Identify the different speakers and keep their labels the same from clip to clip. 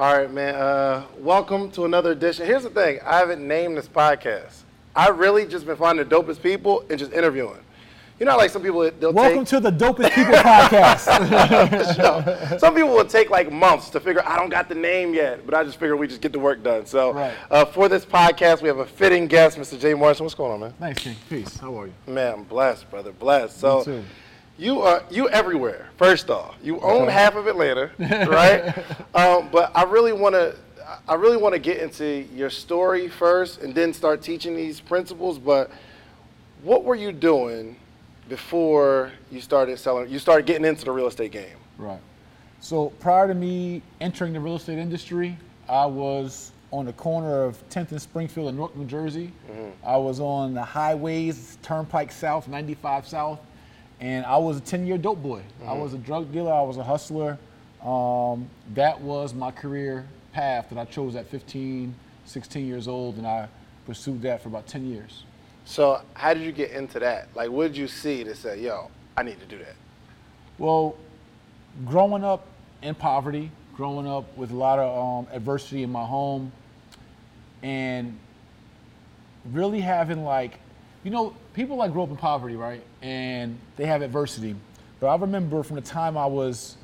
Speaker 1: All right, man. Uh, welcome to another edition. Here's the thing: I haven't named this podcast. I really just been finding the dopest people and just interviewing. You know, like some people they'll
Speaker 2: Welcome
Speaker 1: take,
Speaker 2: to the Dopest People podcast.
Speaker 1: some people will take like months to figure. I don't got the name yet, but I just figure we just get the work done. So,
Speaker 2: Right.
Speaker 1: uh, for this podcast, we have a fitting guest, Mr. Jay Morrison. What's going on, man?
Speaker 2: Thanks, King. Peace. How are you?
Speaker 1: Man, I'm blessed, brother. Blessed. So. You are you everywhere. First off, you own
Speaker 2: Okay.
Speaker 1: half of Atlanta, right? um, but I really want to. I really want to get into your story first, and then start teaching these principles. But what were you doing before you started selling? You started getting into the real estate game.
Speaker 2: Right. So prior to me entering the real estate industry, I was on the corner of 10th and Springfield in Newark, New Jersey. I was on the highways, Turnpike South, 95 South, and I was a 10-year dope boy. I was a drug dealer. I was a hustler. Um, that was my career path that I chose at 15, 16 years old, and I pursued that for about 10 years.
Speaker 1: So how did you get into that? Like, what did you see to say, "Yo, I need to do that"?
Speaker 2: Well, growing up in poverty, growing up with a lot of um, adversity in my home, and really having like, you know, people like grow up in poverty, right? And they have adversity. But I remember from the time I was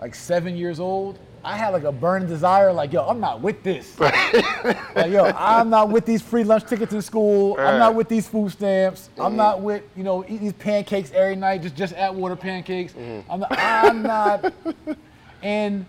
Speaker 2: like seven years old, I had like a burning desire, like, yo, I'm not with this. like, yo, I'm not with these free lunch tickets in school. I'm not with these food stamps. I'm mm-hmm. not with, you know, eating these pancakes every night, just just at water pancakes. Mm-hmm. I'm not, I'm not. And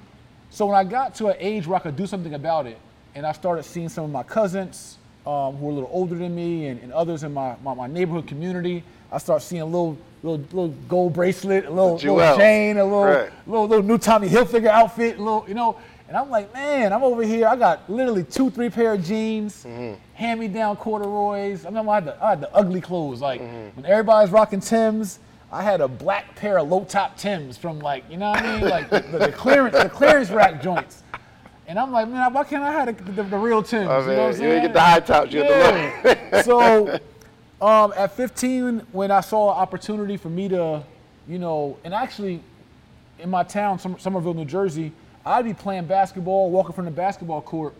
Speaker 2: so when I got to an age where I could do something about it, and I started seeing some of my cousins um, who are a little older than me and, and others in my, my, my neighborhood community, I start seeing a little little little gold bracelet, a little, little chain, a little,
Speaker 1: Right.
Speaker 2: little little new Tommy Hilfiger outfit, a little, you know. And I'm like, man, I'm over here. I got literally two, three pair of jeans, hand-me-down corduroys. I remember I had the, I had the ugly clothes. Like when everybody's rocking Tims, I had a black pair of low-top Tims from like, you know what I mean, like the, the clearance, the clearance rack joints. And I'm like, man, why can't I have the, the, the real Tims?
Speaker 1: I
Speaker 2: you know what I'm saying?
Speaker 1: didn't get the high tops, you got the low.
Speaker 2: So um, at 15, when I saw an opportunity for me to, you know, and actually in my town, Som- Somerville, New Jersey, I'd be playing basketball, walking from the basketball court,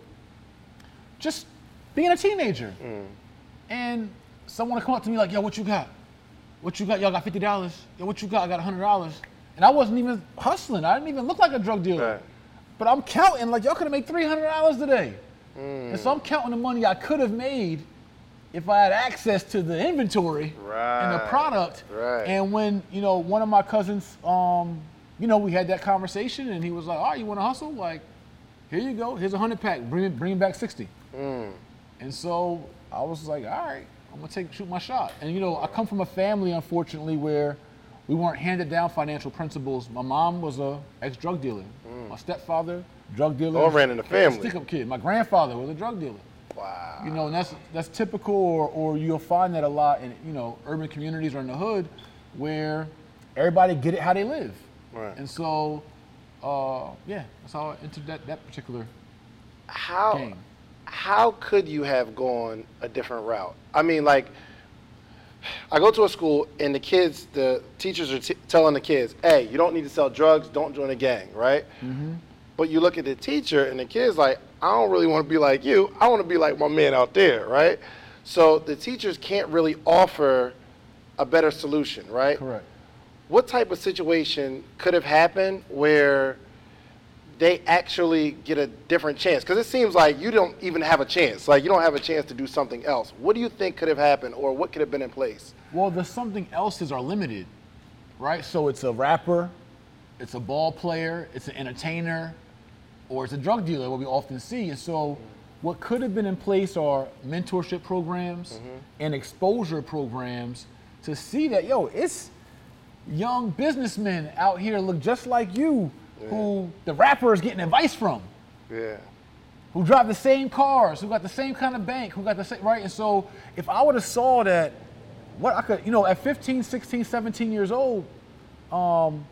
Speaker 2: just being a teenager. And someone would come up to me like, yo, what you got? What you got? Y'all got $50. Yo, what you got? I got $100. And I wasn't even hustling. I didn't even look like a drug dealer.
Speaker 1: Right.
Speaker 2: But I'm counting like y'all could have made $300 today. And so I'm counting the money I could have made if I had access to the inventory and the product.
Speaker 1: right.
Speaker 2: And when, you know, one of my cousins, um, you know, we had that conversation and he was like, all right, you want to hustle? Like, here you go. Here's a 100 pack. Bring, it, bring back 60. And so I was like, all right, I'm gonna take shoot my shot. And you know, I come from a family, unfortunately, where we weren't handed down financial principles. My mom was a ex-drug dealer. My stepfather, drug dealer.
Speaker 1: All ran in the family.
Speaker 2: Stick-up kid. My grandfather was a drug dealer.
Speaker 1: Wow.
Speaker 2: You know, and that's that's typical, or, or you'll find that a lot in you know urban communities or in the hood, where everybody get it how they live.
Speaker 1: Right.
Speaker 2: And so, uh, yeah, that's how I entered that that particular
Speaker 1: how
Speaker 2: game.
Speaker 1: how could you have gone a different route? I mean, like, I go to a school and the kids, the teachers are t- telling the kids, "Hey, you don't need to sell drugs. Don't join a gang." Right? Mm-hmm. But you look at the teacher and the kids like, "I don't really want to be like you. I want to be like my man out there." Right? So the teachers can't really offer a better solution. Right?
Speaker 2: Correct.
Speaker 1: what type of situation could have happened where they actually get a different chance? Because it seems like you don't even have a chance. Like you don't have a chance to do something else. What do you think could have happened, or what could have been in place?
Speaker 2: Well, the something else's are limited, right? So it's a rapper, it's a ball player, it's an entertainer, or it's a drug dealer, what we often see. And so, what could have been in place are mentorship programs mm-hmm. and exposure programs to see that, yo, it's young businessmen out here look just like you who the rapper is getting advice from
Speaker 1: Yeah.
Speaker 2: who drive the same cars, who got the same kind of bank, who got the same, right? And so if I would have saw that, what I could, you know, at 15, 16, 17 years old, um,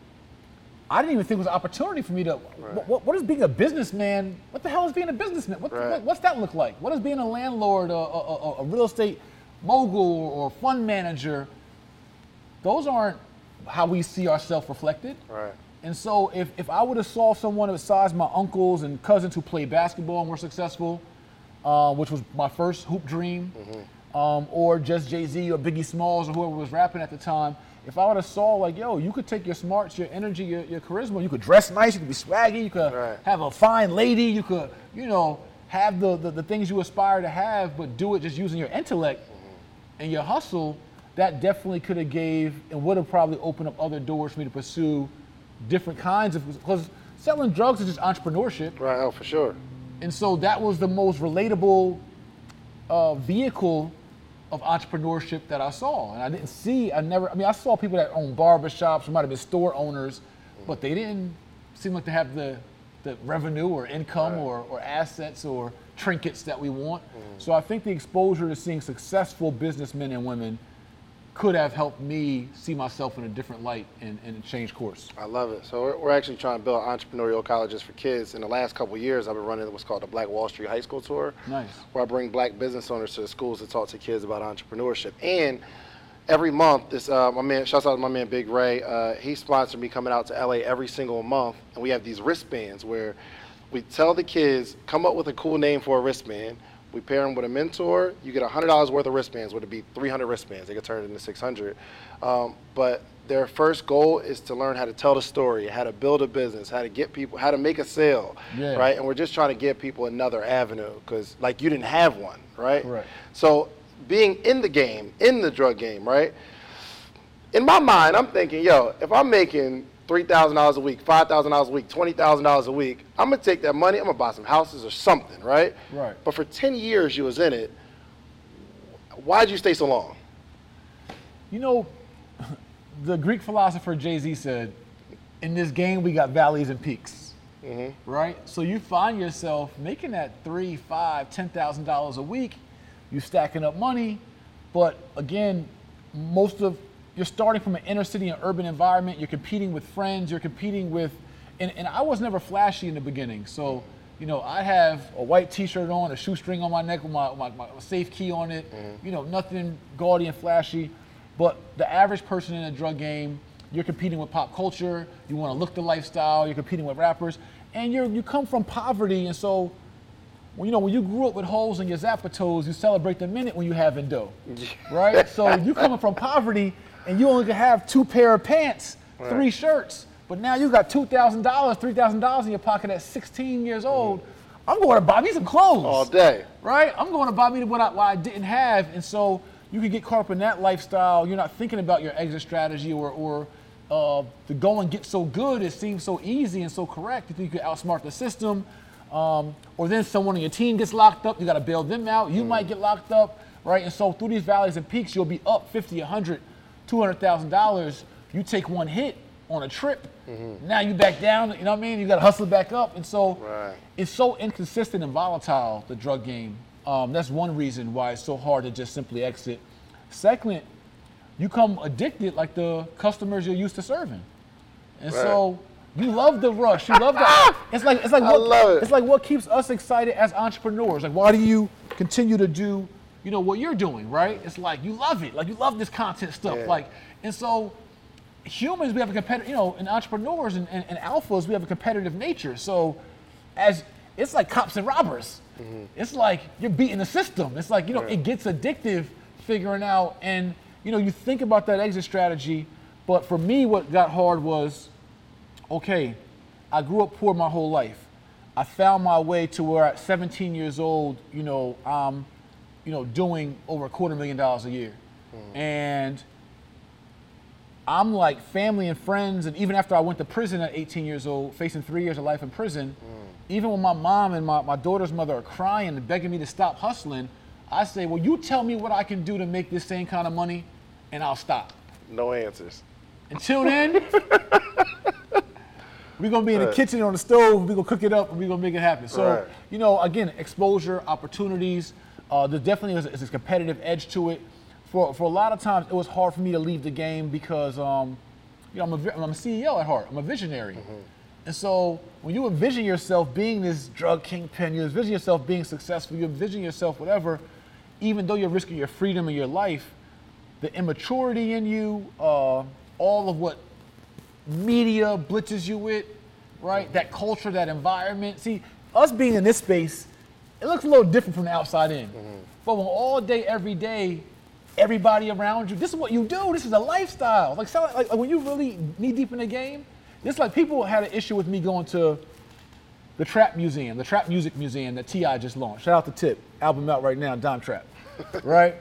Speaker 2: I didn't even think it was an opportunity for me to, what, what, what is being a businessman, what the hell is being a businessman? What,
Speaker 1: Right.
Speaker 2: what, what's that look like? What is being a landlord, a, a, a real estate mogul or fund manager? Those aren't how we see ourselves reflected.
Speaker 1: Right.
Speaker 2: And so if, if I would have saw someone besides my uncles and cousins who played basketball and were successful, uh, which was my first hoop dream, um, or just Jay Z or Biggie Smalls or whoever was rapping at the time, if I would have saw like, yo, you could take your smarts, your energy, your, your charisma, you could dress nice, you could be swaggy, you could
Speaker 1: Right.
Speaker 2: have a fine lady, you could, you know, have the, the, the things you aspire to have, but do it just using your intellect and your hustle, that definitely could have gave and would have probably opened up other doors for me to pursue different kinds of because selling drugs is just entrepreneurship.
Speaker 1: Right. Oh, for sure.
Speaker 2: And so that was the most relatable uh, vehicle of entrepreneurship that I saw. And I didn't see, I never, I mean, I saw people that own barbershops, might have been store owners, but they didn't seem like they have the, the revenue or income
Speaker 1: Right.
Speaker 2: or, or assets or trinkets that we want. So I think the exposure to seeing successful businessmen and women could have helped me see myself in a different light and, and change course.
Speaker 1: I love it. So we're, we're actually trying to build entrepreneurial colleges for kids. In the last couple of years, I've been running what's called the Black Wall Street High School Tour.
Speaker 2: Nice.
Speaker 1: Where I bring black business owners to the schools to talk to kids about entrepreneurship. And every month, this uh, my man, shouts out to my man Big Ray. Uh, he sponsored me coming out to LA every single month, and we have these wristbands where we tell the kids come up with a cool name for a wristband. We pair them with a mentor. You get hundred dollars worth of wristbands. Would it be 300 wristbands? They could turn it into 600. Um, but their first goal is to learn how to tell the story, how to build a business, how to get people, how to make a sale,
Speaker 2: Yeah.
Speaker 1: right? And we're just trying to give people another avenue because, like, you didn't have one, right?
Speaker 2: Correct.
Speaker 1: So, being in the game, in the drug game, right? In my mind, I'm thinking, yo, if I'm making three thousand dollars a week, five thousand dollars a week, twenty thousand dollars a week, I'm gonna take that money, I'm gonna buy some houses or something, right?
Speaker 2: Right.
Speaker 1: But for ten years you was in it. Why'd you stay so long?
Speaker 2: You know, the Greek philosopher Jay Z said, in this game, we got valleys and peaks. Mm-hmm. Right? So you find yourself making that three, five, ten thousand dollars a week, you stacking up money, but again, most of you're starting from an inner city and urban environment, you're competing with friends, you're competing with and, and I was never flashy in the beginning. So, you know, I have a white t-shirt on, a shoestring on my neck with my, my, my safe key on it, mm-hmm. you know, nothing gaudy and flashy. But the average person in a drug game, you're competing with pop culture, you want to look the lifestyle, you're competing with rappers, and you're you come from poverty, and so well, you know, when you grew up with holes in your Zapatos, you celebrate the minute when you having dough, right? So you coming from poverty, and you only can have two pair of pants, three shirts, but now you got two thousand dollars, three thousand dollars in your pocket at 16 years old. I'm going to buy me some clothes
Speaker 1: All day.
Speaker 2: right? I'm going to buy me what I, what I didn't have, and so you can get caught up in that lifestyle. You're not thinking about your exit strategy or, or uh, to go and get so good. It seems so easy and so correct. You think you can outsmart the system, um, or then someone on your team gets locked up. You got to bail them out. You might get locked up, right? And so through these valleys and peaks, you'll be up 50, 100, 200,000 dollars. You take one hit on a trip. Now you back down. You know what I mean? You got to hustle back up, and so
Speaker 1: Right.
Speaker 2: it's so inconsistent and volatile the drug game um, that's one reason why it's so hard to just simply exit second you come addicted like the customers you're used to serving and so you love the rush. You love the ah! it's like it's like
Speaker 1: I
Speaker 2: what,
Speaker 1: it.
Speaker 2: it's like what keeps us excited as entrepreneurs. Like why do you continue to do you know what you're doing right? It's like you love it. Like you love this content stuff.
Speaker 1: Yeah.
Speaker 2: like and so humans we have a competitive you know and entrepreneurs and, and, and alphas we have a competitive nature. So as it's like cops and robbers. Mm-hmm. It's like you're beating the system. It's like you know it gets addictive figuring out and you know you think about that exit strategy but for me what got hard was okay i grew up poor my whole life i found my way to where at 17 years old you know i'm you know doing over a quarter million dollars a year hmm. and I'm like family and friends, and even after I went to prison at 18 years old, facing three years of life in prison, hmm. even when my mom and my, my daughter's mother are crying and begging me to stop hustling, I say, Well, you tell me what I can do to make this same kind of money, and I'll stop.
Speaker 1: No answers.
Speaker 2: Until then, we're gonna be in the
Speaker 1: Right.
Speaker 2: kitchen on the stove, we're gonna cook it up, and we're gonna make it happen. So,
Speaker 1: Right.
Speaker 2: you know, again, exposure, opportunities, uh, there definitely is, is a competitive edge to it. For, for a lot of times, it was hard for me to leave the game because, um, you know, I'm a, I'm a CEO at heart, I'm a visionary. And so when you envision yourself being this drug kingpin, you envision yourself being successful, you envision yourself whatever, even though you're risking your freedom and your life, the immaturity in you, uh, all of what media blitzes you with, right? That culture, that environment. See, us being in this space, it looks a little different from the outside in. Mm-hmm. But when all day, every day, everybody around you, this is what you do. This is a lifestyle. Like, sound like, like when you really knee deep in the game, it's like people had an issue with me going to the Trap Museum, the Trap Music Museum that T.I. just launched. Shout out to Tip, album out right now, Dime Trap, right?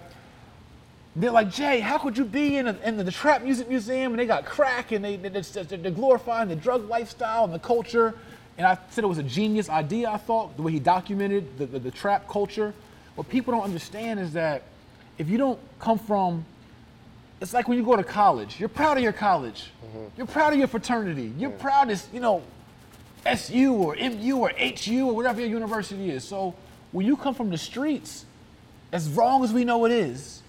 Speaker 2: They're like, Jay, how could you be in, a, in the, Trap Music Museum and they got crack and they, they, they're glorifying the drug lifestyle and the culture? And I said it was a genius idea, I thought, the way he documented the, the, the trap culture. What people don't understand is that if you don't come from, it's like when you go to college, you're proud of your college, mm-hmm. you're proud of your fraternity, you're mm-hmm. proud of, you know, SU or MU or HU or whatever your university is. So when you come from the streets, as wrong as we know it is,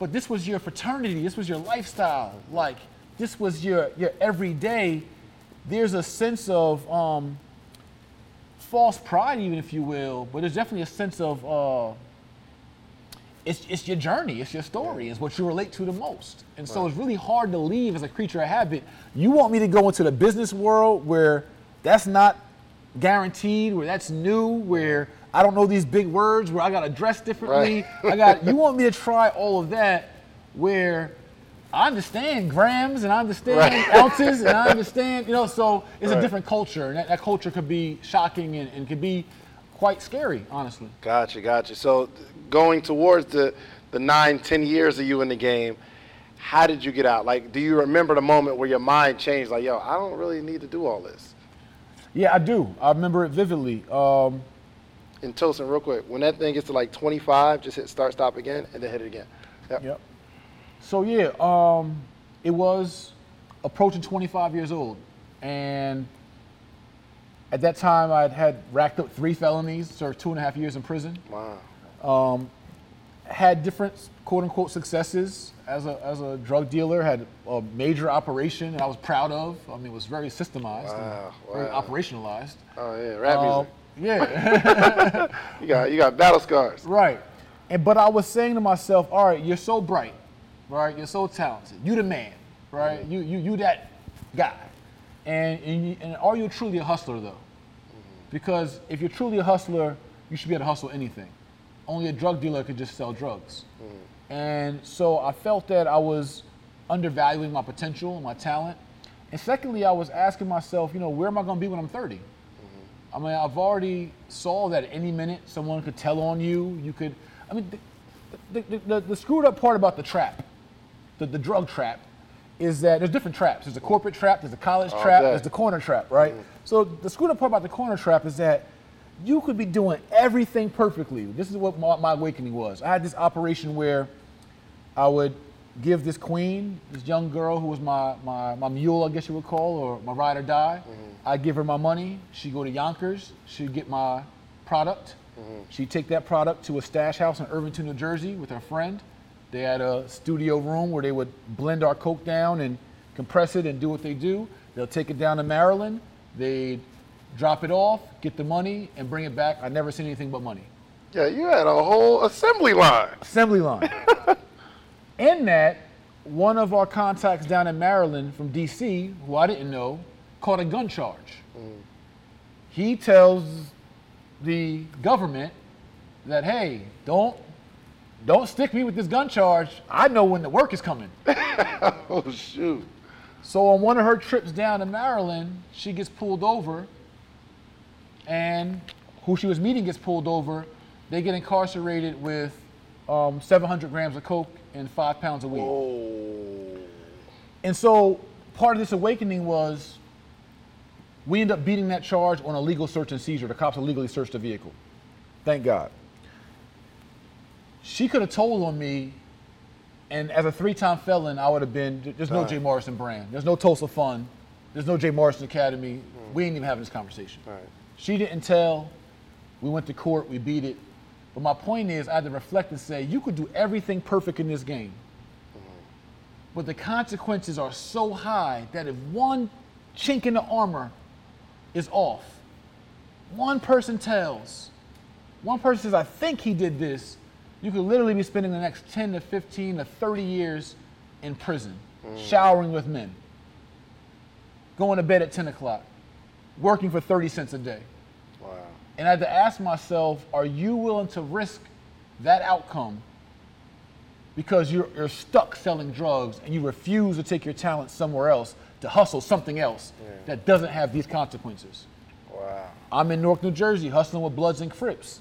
Speaker 2: but this was your fraternity, this was your lifestyle, like this was your your everyday. There's a sense of um, false pride, even if you will, but there's definitely a sense of uh, it's, it's your journey, it's your story, it's what you relate to the most. And so it's really hard to leave as a creature of habit. You want me to go into the business world where that's not guaranteed, where that's new, where I don't know these big words, where I got to dress differently. Right. I got you want me to try all of that where I understand grams and I understand right. ounces and I understand, you know, so it's right. a different culture. And that, that, culture could be shocking and, and could be quite scary, honestly.
Speaker 1: Gotcha, gotcha. So going towards the, the nine, ten years of you in the game, how did you get out? Like, do you remember the moment where your mind changed? Like, yo, I don't really need to do all this.
Speaker 2: Yeah, I do. I remember it vividly. Um,
Speaker 1: and Tosin, real quick, when that thing gets to like 25, just hit start, stop again, and then hit it again.
Speaker 2: Yep. yep. So yeah, um, it was approaching 25 years old, and at that time I'd had racked up three felonies, served two and a half years in prison.
Speaker 1: Wow.
Speaker 2: Um, had different quote unquote successes as a, as a drug dealer, had a major operation that I was proud of. I mean, it was very systemized, wow, wow. very operationalized.
Speaker 1: Oh, yeah, rap uh,
Speaker 2: music. Yeah.
Speaker 1: you, got, you got battle scars.
Speaker 2: Right. And, but I was saying to myself, all right, you're so bright, right? You're so talented. You the man, right? Mm-hmm. You, you, you that guy. And, and, you, and, are you truly a hustler, though? Mm-hmm. Because if you're truly a hustler, you should be able to hustle anything only a drug dealer could just sell drugs. Mm. And so I felt that I was undervaluing my potential and my talent. And secondly, I was asking myself, you know, where am I going to be when I'm 30? I mean, I've already saw that any minute someone could tell on you. You could, I mean, the, the, the, the screwed up part about the trap, the, the drug trap, is that there's different traps. There's a corporate trap, there's a college trap, there's the corner trap, right? Mm-hmm. So the screwed up part about the corner trap is that you could be doing everything perfectly. This is what my, my, awakening was. I had this operation where I would give this queen, this young girl who was my, my, my mule, I guess you would call, or my ride or die. Mm-hmm. I'd give her my money. She'd go to Yonkers. She'd get my product. Mm-hmm. She'd take that product to a stash house in Irvington, New Jersey with her friend. They had a studio room where they would blend our coke down and compress it and do what they do. They'll take it down to Maryland. They'd drop it off, get the money, and bring it back. I never seen anything but money.
Speaker 1: Yeah, you had a whole assembly line.
Speaker 2: Assembly line. in that, one of our contacts down in Maryland from DC, who I didn't know, caught a gun charge. Mm. He tells the government that, hey, don't don't stick me with this gun charge. I know when the work is coming.
Speaker 1: oh shoot.
Speaker 2: So on one of her trips down to Maryland, she gets pulled over and who she was meeting gets pulled over. They get incarcerated with um, 700 grams of coke and five pounds of weed.
Speaker 1: Whoa.
Speaker 2: And so part of this awakening was we end up beating that charge on a legal search and seizure. The cops illegally searched the vehicle. Thank God. She could have told on me, and as a three-time felon, I would have been. There's no Jay Morrison brand. There's no Tulsa Fund. There's no Jay Morrison Academy. Mm. We ain't even having this conversation.
Speaker 1: Right.
Speaker 2: She didn't tell. We went to court. We beat it. But my point is, I had to reflect and say, you could do everything perfect in this game. But the consequences are so high that if one chink in the armor is off, one person tells, one person says, I think he did this, you could literally be spending the next 10 to 15 to 30 years in prison, mm. showering with men. going to bed at 10 o'clock, working for 30 cents a day. And I had to ask myself, are you willing to risk that outcome because you're, you're stuck selling drugs and you refuse to take your talent somewhere else to hustle something else that doesn't have these consequences?
Speaker 1: Wow.
Speaker 2: I'm in Newark, New Jersey, hustling with Bloods and Crips.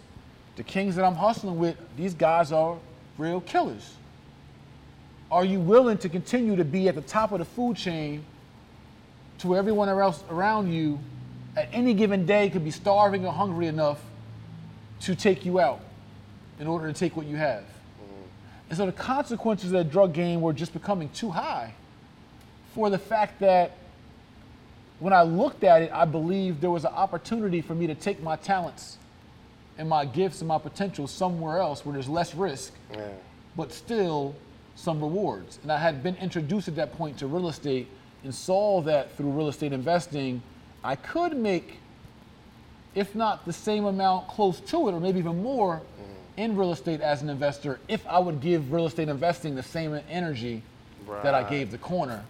Speaker 2: The kings that I'm hustling with, these guys are real killers. Are you willing to continue to be at the top of the food chain to everyone else around you at any given day could be starving or hungry enough to take you out in order to take what you have? And so the consequences of that drug game were just becoming too high for the fact that when I looked at it, I believed there was an opportunity for me to take my talents and my gifts and my potential somewhere else where there's less risk,
Speaker 1: Yeah.
Speaker 2: but still some rewards. And I had been introduced at that point to real estate and saw that through real estate investing, I could make, if not the same amount, close to it, or maybe even more in real estate as an investor if I would give real estate investing the same energy that I gave the corner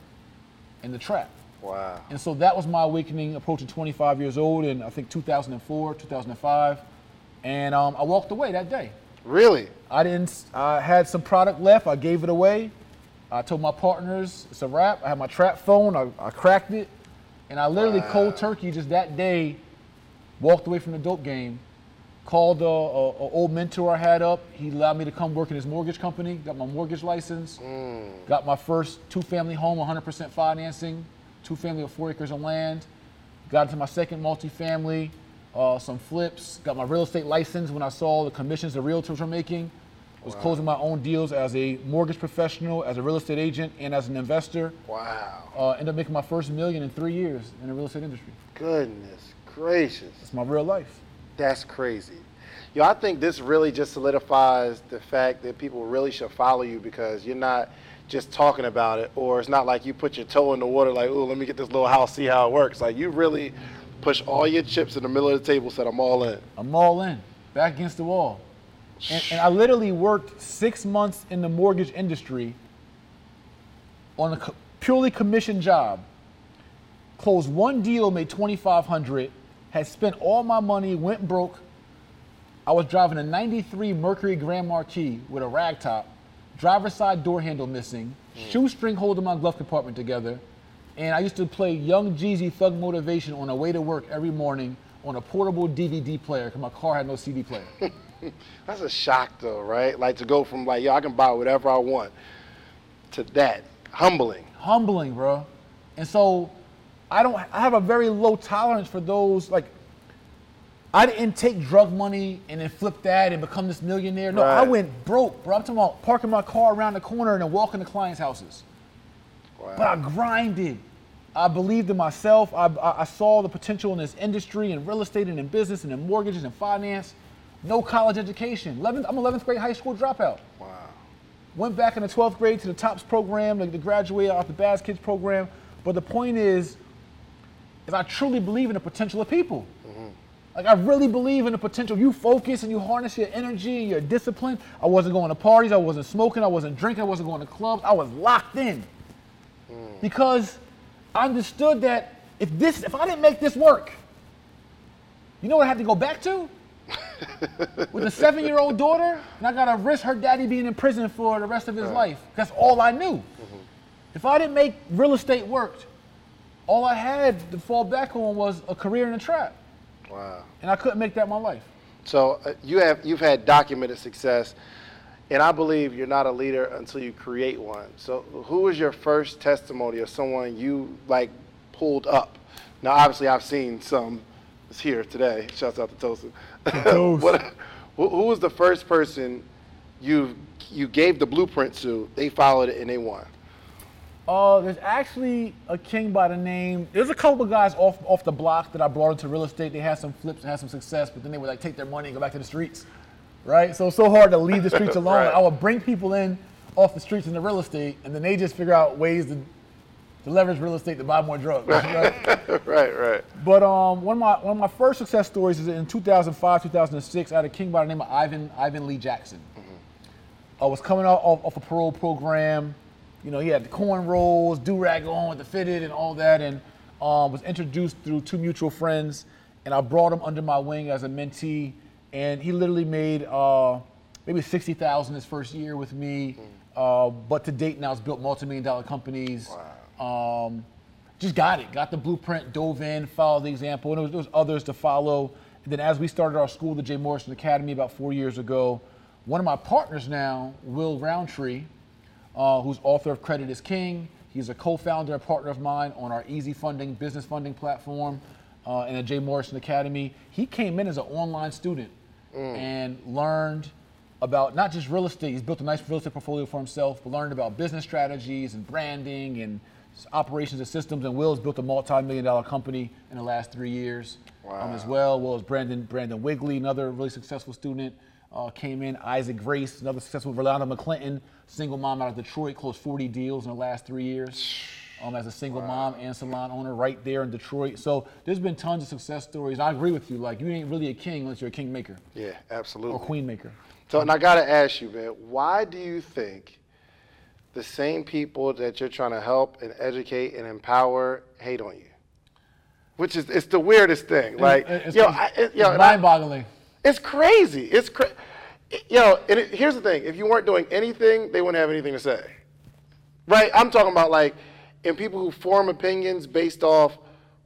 Speaker 2: and the trap.
Speaker 1: Wow.
Speaker 2: And so that was my awakening approaching 25 years old in I think 2004, 2005. And um, I walked away that day.
Speaker 1: Really?
Speaker 2: I didn't, I had some product left, I gave it away. I told my partners it's a wrap. I had my trap phone, I, I cracked it. And I literally cold turkey just that day walked away from the dope game. Called a, a, a old mentor I had up. He allowed me to come work in his mortgage company. Got my mortgage license. Got my first two-family home, 100% financing. Two-family with four acres of land. Got into my second multifamily. Uh, some flips. Got my real estate license when I saw the commissions the realtors were making. Was closing my own deals as a mortgage professional, as a real estate agent, and as an investor.
Speaker 1: Wow.
Speaker 2: Uh, ended up making my first million in three years in the real estate industry.
Speaker 1: Goodness gracious.
Speaker 2: It's my real life.
Speaker 1: That's crazy. Yo, I think this really just solidifies the fact that people really should follow you because you're not just talking about it, or it's not like you put your toe in the water, like, oh, let me get this little house, see how it works. Like, you really push all your chips in the middle of the table, said, I'm all in.
Speaker 2: I'm all in, back against the wall. And, and I literally worked six months in the mortgage industry on a co- purely commission job. Closed one deal, made 2,500. Had spent all my money, went broke. I was driving a '93 Mercury Grand Marquis with a rag top, driver's side door handle missing, hmm. shoestring holding my glove compartment together, and I used to play Young Jeezy Thug Motivation on the way to work every morning on a portable DVD player because my car had no CD player.
Speaker 1: That's a shock, though, right? Like, to go from, like, yo, I can buy whatever I want to that. Humbling.
Speaker 2: humbling, bro. And so I don't I have a very low tolerance for those like I didn't take drug money and then flip that and become this millionaire. No, I went broke, bro. I'm talking about parking my car around the corner and then walking to clients' houses.
Speaker 1: Wow.
Speaker 2: But I grinded. I believed in myself. I, I, I saw the potential in this industry, in real estate, and in business, and in mortgages and finance. No college education. 11th, I'm 11th grade high school dropout.
Speaker 1: wow.
Speaker 2: Went back in the 12th grade to the TOPS program, like to graduate off the Baz Kids program. But the point is, is I truly believe in the potential of people. Mm-hmm. Like I really believe in the potential. You focus and you harness your energy and your discipline. I wasn't going to parties. I wasn't smoking. I wasn't drinking. I wasn't going to clubs. I was locked in mm. because I understood that if this, if I didn't make this work, you know what I had to go back to? With a seven-year-old daughter, and I gotta risk her daddy being in prison for the rest of his life. That's all I knew. If I didn't make real estate work, all I had to fall back on was a career in the trap,
Speaker 1: Wow.
Speaker 2: and I couldn't make that my life.
Speaker 1: So uh, you have you've had documented success, and I believe you're not a leader until you create one. So who was your first testimony of someone you like pulled up? Now, obviously, I've seen some. It's here today. Shouts out to Tosin. What, who, who was the first person you you gave the blueprint to? They followed it and they won.
Speaker 2: Uh, there's actually a king by the name. There's a couple of guys off off the block that I brought into real estate. They had some flips and had some success, but then they would like take their money and go back to the streets, right? So it's so hard to leave the streets alone.
Speaker 1: Right.
Speaker 2: I would bring people in off the streets into real estate, and then they just figure out ways to, to leverage real estate to buy more drugs. right?
Speaker 1: right, right.
Speaker 2: But um, one of my one of my first success stories is in 2005, 2006. I had a king by the name of Ivan Ivan Lee Jackson. I was coming out off, off a parole program. You know, he had the cornrows, do rag on with the fitted and all that. And um, was introduced through two mutual friends, and I brought him under my wing as a mentee, and he literally made uh, maybe sixty thousand his first year with me. Uh, but to date now, has built multi-million dollar companies. Um, just got it, got the blueprint, dove in, followed the example, and there was, there was others to follow. And then as we started our school, the Jay Morrison Academy, about four years ago, one of my partners now, Will Roundtree, uh, who's author of Credit is King. He's a co-founder and partner of mine on our Easy Funding business funding platform uh, and the Jay Morrison Academy. He came in as an online student and learned about not just real estate. He's built a nice real estate portfolio for himself, but learned about business strategies and branding and operations and systems. And Will's built a multi-million dollar company in the last three years um, as well. Will is Brandon Brandon Wigley, another really successful student, uh, came in. Isaac Grace, another successful. Rolanda McClinton, single mom out of Detroit, closed 40 deals in the last three years. Um, as a single mom and salon owner right there in Detroit. So there's been tons of success stories. I agree with you. Like you ain't really a king unless you're a king maker
Speaker 1: Yeah, absolutely.
Speaker 2: or queen maker.
Speaker 1: So, and I got to ask you, man, why do you think the same people that you're trying to help and educate and empower hate on you? Which is, it's the weirdest thing. Like,
Speaker 2: it's,
Speaker 1: yo,
Speaker 2: it's-
Speaker 1: I, it,
Speaker 2: it's
Speaker 1: yo, and I-
Speaker 2: mind-boggling.
Speaker 1: it's crazy. It's crazy. You know, and it, here's the thing: if you weren't doing anything, they wouldn't have anything to say, right? I'm talking about like, and people who form opinions based off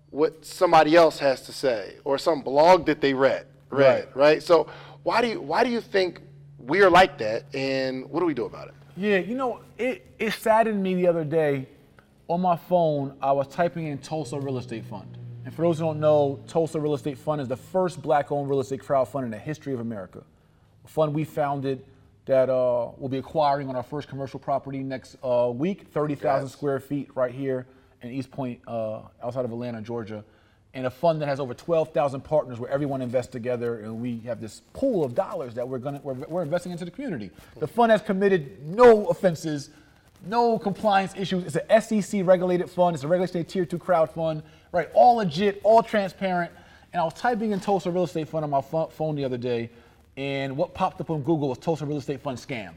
Speaker 1: what somebody else has to say or some blog that they read, read,
Speaker 2: Right.
Speaker 1: right? So, why do you why do you think we're like that, and what do we do about it?
Speaker 2: Yeah, you know, it, it saddened me the other day. On my phone, I was typing in Tulsa Real Estate Fund. And for those who don't know, Tulsa Real Estate Fund is the first black owned real estate crowdfund in the history of America. A fund we founded that uh, will be acquiring on our first commercial property next uh, week, 30,000
Speaker 1: Congrats.
Speaker 2: square feet right here in East Point, uh, outside of Atlanta, Georgia. And a fund that has over 12,000 partners where everyone invests together, and we have this pool of dollars that we're gonna we're, we're investing into the community. The fund has committed no offenses, no compliance issues. It's an SEC regulated fund. It's a regulated tier two crowd fund, right? All legit, all transparent. And I was typing in Tulsa Real Estate Fund on my pho- phone the other day, and what popped up on Google was Tulsa Real Estate Fund scam.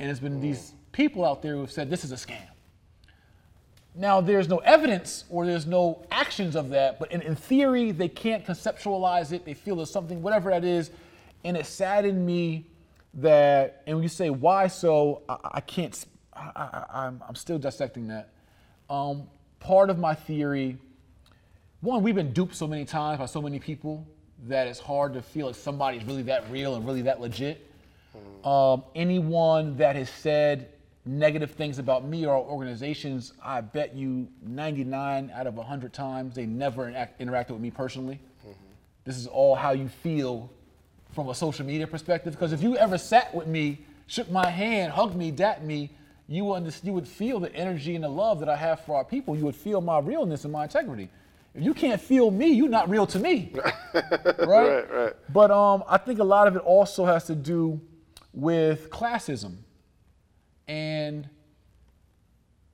Speaker 2: And it's been these people out there who have said this is a scam. Now, there's no evidence or there's no actions of that, but in, in theory, they can't conceptualize it. They feel there's something, whatever that is. And it saddened me that, and when you say why so, I, I can't, I, I, I'm, I'm still dissecting that. Um, part of my theory, one, we've been duped so many times by so many people that it's hard to feel like somebody's really that real and really that legit. Um, anyone that has said negative things about me or organizations, I bet you 99 out of 100 times they never interact, interacted with me personally. This is all how you feel from a social media perspective. Because if you ever sat with me, shook my hand, hugged me, dapped me, you under- you would feel the energy and the love that I have for our people. You would feel my realness and my integrity. If you can't feel me, you're not real to me. right?
Speaker 1: Right, right.
Speaker 2: But um, I think a lot of it also has to do with classism. And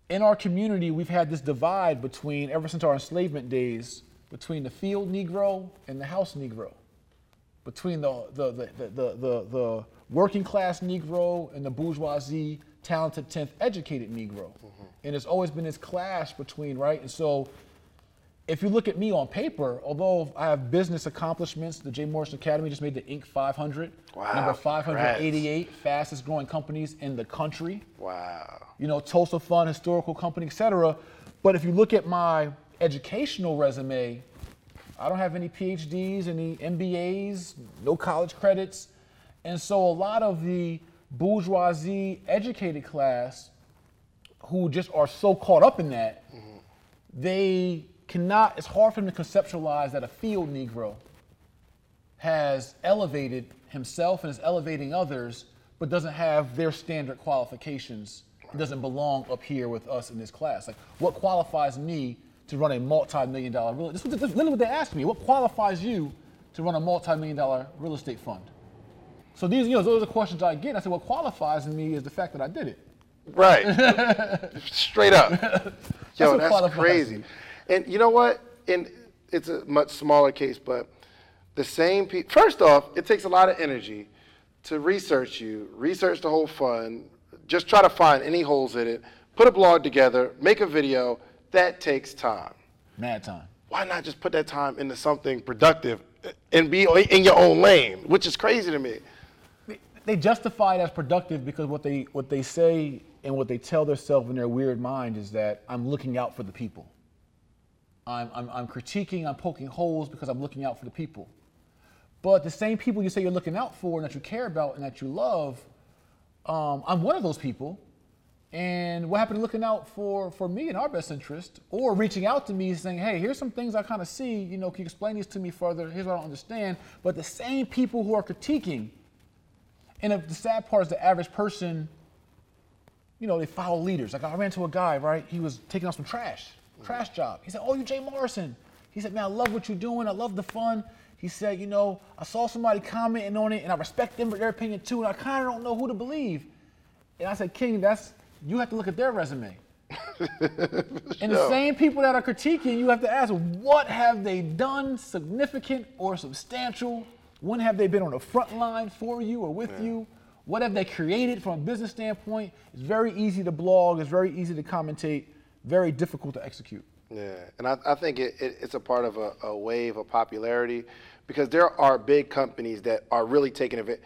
Speaker 2: in our community, we've had this divide between, ever since our enslavement days, between the field Negro and the house Negro, between the, the, the, the, the, the, working class Negro and the bourgeoisie, talented, 10th educated Negro. Mm-hmm. And there's always been this clash between, right? And so if you look at me on paper, although I have business accomplishments, the Jay Morrison Academy just made the Inc. 500,
Speaker 1: Wow,
Speaker 2: number 588 fastest growing companies in the country.
Speaker 1: Wow.
Speaker 2: You know, Tulsa Fund, historical company, et cetera. But if you look at my educational resume, I don't have any PhDs, any MBAs, no college credits. And so a lot of the bourgeoisie educated class who just are so caught up in that, mm-hmm. they cannot, it's hard for him to conceptualize that a field Negro has elevated himself and is elevating others, but doesn't have their standard qualifications. It doesn't belong up here with us in this class. Like, what qualifies me to run a multi-million dollar real? This is this is literally what they asked me. What qualifies you to run a multi-million dollar real estate fund? So these, you know, those are the questions I get. I said, what qualifies me is the fact that I did it.
Speaker 1: Right. Straight up. Yo, that's
Speaker 2: qualifies
Speaker 1: crazy. And you know what? And it's a much smaller case, but the same people. First off, it takes a lot of energy to research you, research the whole fund, just try to find any holes in it, put a blog together, make a video. That takes time.
Speaker 2: Mad time.
Speaker 1: Why not just put that time into something productive and be in your own lane, which is crazy to me.
Speaker 2: They justify it as productive because what they what they say and what they tell themselves in their weird mind is that I'm looking out for the people. I'm, I'm, I'm critiquing, I'm poking holes because I'm looking out for the people. But the same people you say you're looking out for and that you care about and that you love, um, I'm one of those people. And what happened to looking out for, for me in our best interest or reaching out to me saying, hey, here's some things I kind of see, you know, can you explain these to me further? Here's what I don't understand. But the same people who are critiquing, and the sad part is the average person, you know, they follow leaders. Like I ran to a guy, right? He was taking out some trash, trash job. He said, oh, you Jay Morrison. He said, man, I love what you're doing. I love the fun. He said, you know, I saw somebody commenting on it and I respect them for their opinion too, and I kind of don't know who to believe. And I said, King, that's you have to look at their resume. and the same people that are critiquing, you have to ask, what have they done significant or substantial? When have they been on the front line for you or with yeah. you? What have they created from a business standpoint? It's very easy to blog, it's very easy to commentate, very difficult to execute.
Speaker 1: Yeah, and I, I think it, it, it's a part of a, a, wave of popularity because there are big companies that are really taking it.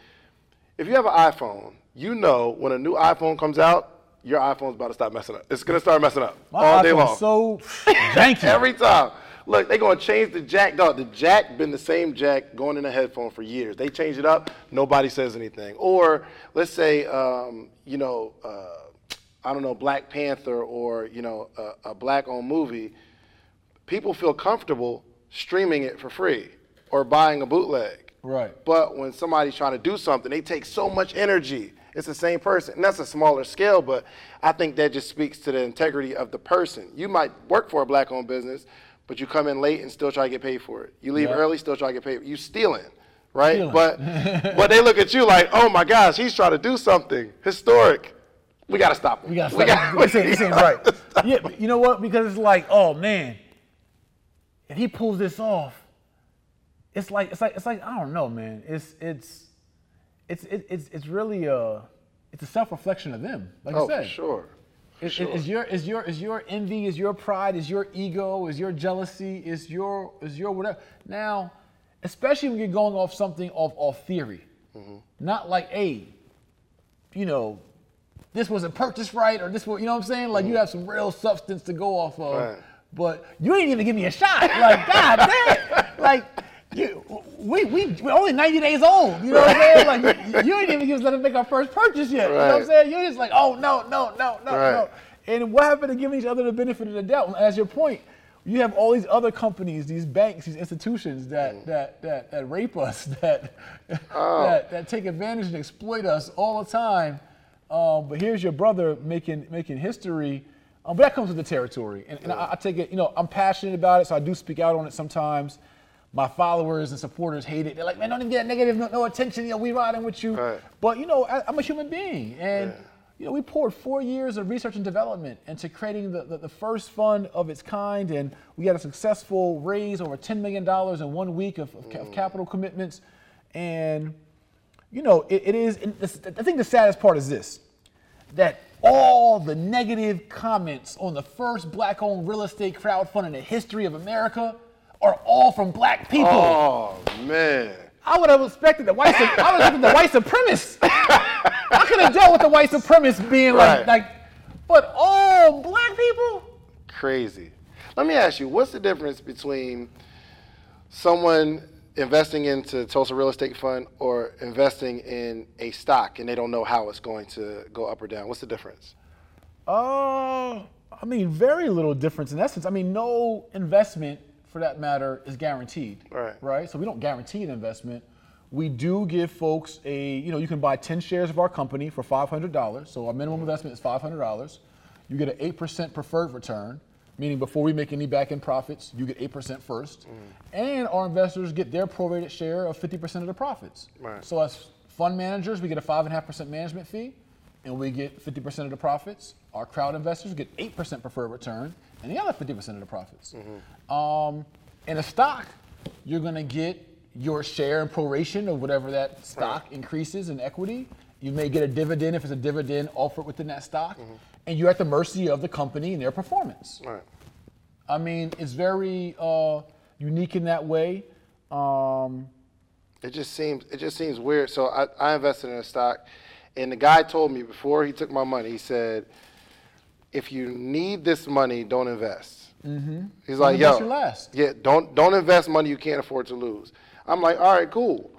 Speaker 1: If you have an iPhone, you know when a new iPhone comes out, your iPhone's about to stop messing up. It's gonna start messing up
Speaker 2: My
Speaker 1: all day long.
Speaker 2: So janky
Speaker 1: every time. Look, they're gonna change the jack. Dog, the jack been the same jack going in a headphone for years. They change it up, nobody says anything. Or let's say, um, you know, uh, I don't know, Black Panther or you know, a, a black-owned movie. People feel comfortable streaming it for free or buying a bootleg.
Speaker 2: Right.
Speaker 1: But when somebody's trying to do something, they take so much energy it's the same person. And that's a smaller scale, but I think that just speaks to the integrity of the person. You might work for a black owned business, but you come in late and still try to get paid for it. You leave yeah. early, still try to get paid. You stealing, right? Stealing. But but they look at you like, oh my gosh, he's trying to do something historic. We gotta stop him.
Speaker 2: We gotta stop we gotta, him. This ain't, this ain't right. Yeah, you know what? Because it's like, oh man, if he pulls this off, it's like it's like it's like I don't know, man. It's it's it's it, it's it's really a it's a self reflection of them. Like
Speaker 1: oh,
Speaker 2: I said,
Speaker 1: sure.
Speaker 2: Sure. Is your is your is your envy, is your pride, is your ego, is your jealousy, is your is your whatever. Now, especially when you're going off something off off theory, mm-hmm. not like a, you know, this wasn't purchased right or this was you know what I'm saying. Like you have some real substance to go off of. Right. But you ain't even give me a shot. Like God damn. Like you, we, we, we're only 90 days old. You know what I'm saying? Like, you, you ain't even give us let us make our first purchase yet. Right. You know what I'm saying? You're just like, oh, no, no, no, no, right. no. And what happened to giving each other the benefit of the doubt? As your point, you have all these other companies, these banks, these institutions that mm. that, that that rape us, that, oh. that that take advantage and exploit us all the time. Um, but here's your brother making making history. Um, but that comes with the territory, and, and I, I, take it. You know, I'm passionate about it, so I do speak out on it sometimes my followers and supporters hate it. They're like, man, don't even get negative, no, no attention. You know, we riding with you. Right. But you know, I, am a human being, and yeah. you know, we poured four years of research and development into creating the, the, the, first fund of its kind, and we had a successful raise over 10 million dollars in one week of, of, mm. of, capital commitments, and you know, it, it is. I think the saddest part is this: that all the negative comments on the first black-owned real estate crowdfund in the history of America are all from black people.
Speaker 1: Oh man.
Speaker 2: I would have expected the white. I would have expected the white supremacists. I could have dealt with the white supremacists being right. like, like, but all black people.
Speaker 1: Crazy. Let me ask you, what's the difference between someone investing into Tulsa Real Estate Fund or investing in a stock and they don't know how it's going to go up or down? What's the difference?
Speaker 2: Uh, I mean, very little difference in essence. I mean, no investment for that matter, is guaranteed.
Speaker 1: Right.
Speaker 2: Right. So we don't guarantee an investment. We do give folks a, you know, you can buy 10 shares of our company for $500. So our minimum investment is $500. You get an 8% preferred return, meaning before we make any back end profits, you get 8% first. Mm. And our investors get their prorated share of 50% of the profits.
Speaker 1: Right.
Speaker 2: So as fund managers, we get a 5.5% management fee and we get 50% of the profits. Our crowd investors get 8% preferred return and the other 50% of the profits. Mm-hmm. Um, in a stock, you're going to get your share and proration of whatever that stock right. increases in equity. You may get a dividend if it's a dividend offered within that stock, mm-hmm. And you're at the mercy of the company and their performance.
Speaker 1: Right.
Speaker 2: I mean, it's very uh, unique in that way. Um,
Speaker 1: It just seems it just seems weird. So I, I invested in a stock, and the guy told me before he took my money, he said, "If you need this money, don't invest." Mm-hmm. He's like, "Yo,
Speaker 2: your last."
Speaker 1: yeah, don't don't invest money you can't afford to lose." I'm like, "All right, cool."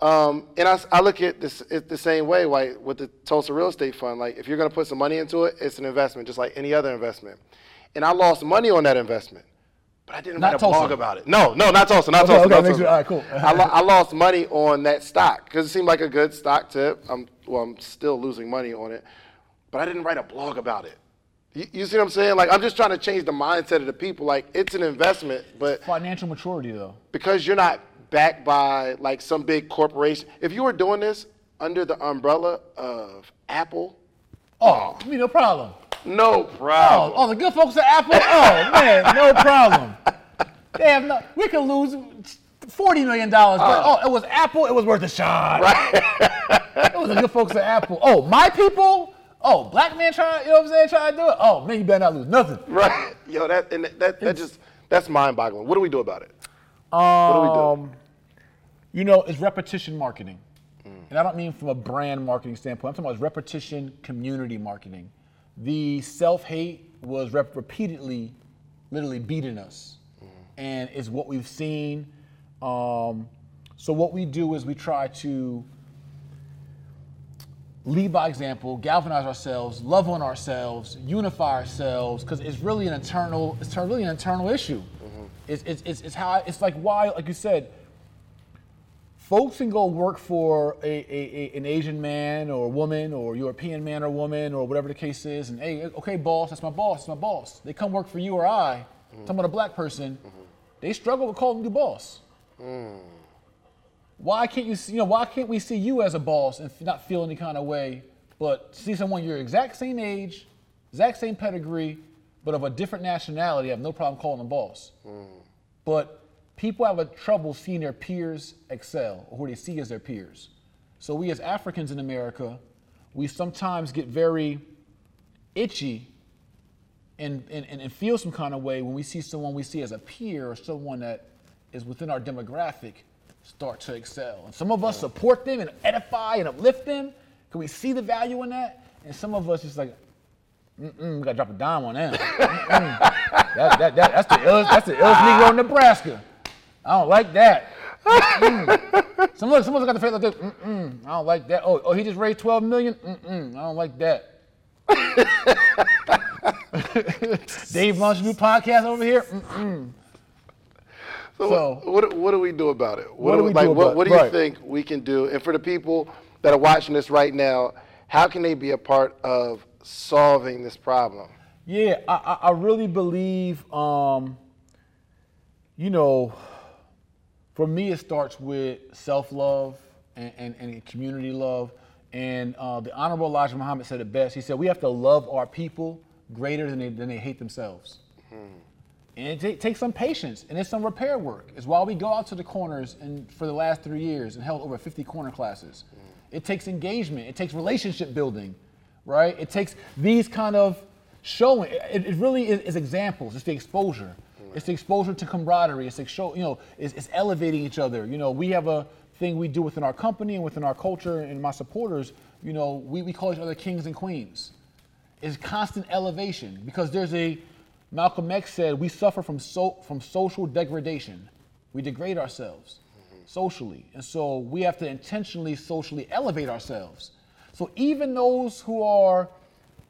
Speaker 1: Um, and I look at this it the same way, like with the Tulsa Real Estate Fund. Like, if you're going to put some money into it, it's an investment, just like any other investment. And I lost money on that investment, but I didn't
Speaker 2: Not
Speaker 1: write a
Speaker 2: Tulsa.
Speaker 1: blog about it. No, no, not Tulsa, not
Speaker 2: Okay,
Speaker 1: Tulsa.
Speaker 2: okay,
Speaker 1: not Tulsa.
Speaker 2: it- all right, cool.
Speaker 1: I, lo- I lost money on that stock because it seemed like a good stock tip. I'm well, I'm still losing money on it, but I didn't write a blog about it. You, you see what I'm saying? Like, I'm just trying to change the mindset of the people. Like, it's an investment, but
Speaker 2: financial maturity, though.
Speaker 1: because you're not backed by like some big corporation. If you were doing this under the umbrella of Apple,
Speaker 2: Oh, me no problem.
Speaker 1: no
Speaker 2: Oh,
Speaker 1: problem.
Speaker 2: Oh, oh, the good folks at Apple. Oh man, no problem. They have no. We could lose forty million dollars, but uh. oh, it was Apple. It was worth a shot. Right. it was the good folks at Apple. Oh, my people. Oh, black man trying. You know what I'm saying? Trying to do it. Oh man, you better not lose nothing.
Speaker 1: Right. Yo, that and that that just that's mind-boggling. What do we do about it? What we?
Speaker 2: Um, you know, it's repetition marketing. And I don't mean from a brand marketing standpoint. I'm talking about it's repetition community marketing. The self hate was rep- repeatedly, literally beating us. And it's what we've seen. Um, so, what we do is we try to lead by example, galvanize ourselves, love on ourselves, unify ourselves, because it's really an internal, it's really an internal issue. It's, it's, it's, it's how it's like why, like you said, folks can go work for a, a, a- an Asian man or woman or European man or woman or whatever the case is, and hey, okay, boss, that's my boss, that's my boss. They come work for you or I, mm-hmm. talking about a black person, mm-hmm. they struggle with calling you boss. Mm. Why can't you see, you know, why can't we see you as a boss and not feel any kind of way, but see someone your exact same age, exact same pedigree, but of a different nationality, I have no problem calling them boss. Mm. But people have a trouble seeing their peers excel or who they see as their peers. So we as Africans in America, we sometimes get very itchy and, and, and and feel some kind of way when we see someone we see as a peer or someone that is within our demographic start to excel. And some of us support them and edify and uplift them Can we see the value in that. And some of us just like, mm-mm, we gotta drop a dime on. Mm-mm. that, that, that, that's the illest, that's the illest Negro in Nebraska. I don't like that. Some of some of us got the face like this. Mm-mm, I don't like that. Oh, oh, he just raised 12 million. Mm-mm, I don't like that. Dave launched a new podcast over here. Mm-mm.
Speaker 1: So,
Speaker 2: So-
Speaker 1: what, what what do we do about it?
Speaker 2: What do we
Speaker 1: like,
Speaker 2: do
Speaker 1: what,
Speaker 2: about-
Speaker 1: what do you
Speaker 2: right.
Speaker 1: think we can do? And for the people that are watching this right now, how can they be a part of solving this problem?
Speaker 2: Yeah, I, I, I really believe, um, you know, for me, it starts with self love and, and, and community love. And uh, the Honorable Elijah Muhammad said it best. He said, We have to love our people greater than they, than they hate themselves. And it ta- takes some patience and it's some repair work. It's why we go out to the corners and for the last three years and held over 50 corner classes. It takes engagement, it takes relationship building, right? It takes these kind of showing. It, it really is, is examples. It's the exposure. It's the exposure to camaraderie. It's the show, you know, it's, it's elevating each other. You know, we have a thing we do within our company and within our culture and my supporters. You know, we, we call each other kings and queens It's constant elevation because there's a Malcolm X said we suffer from so, from social degradation. We degrade ourselves socially, and so we have to intentionally socially elevate ourselves. So even those who are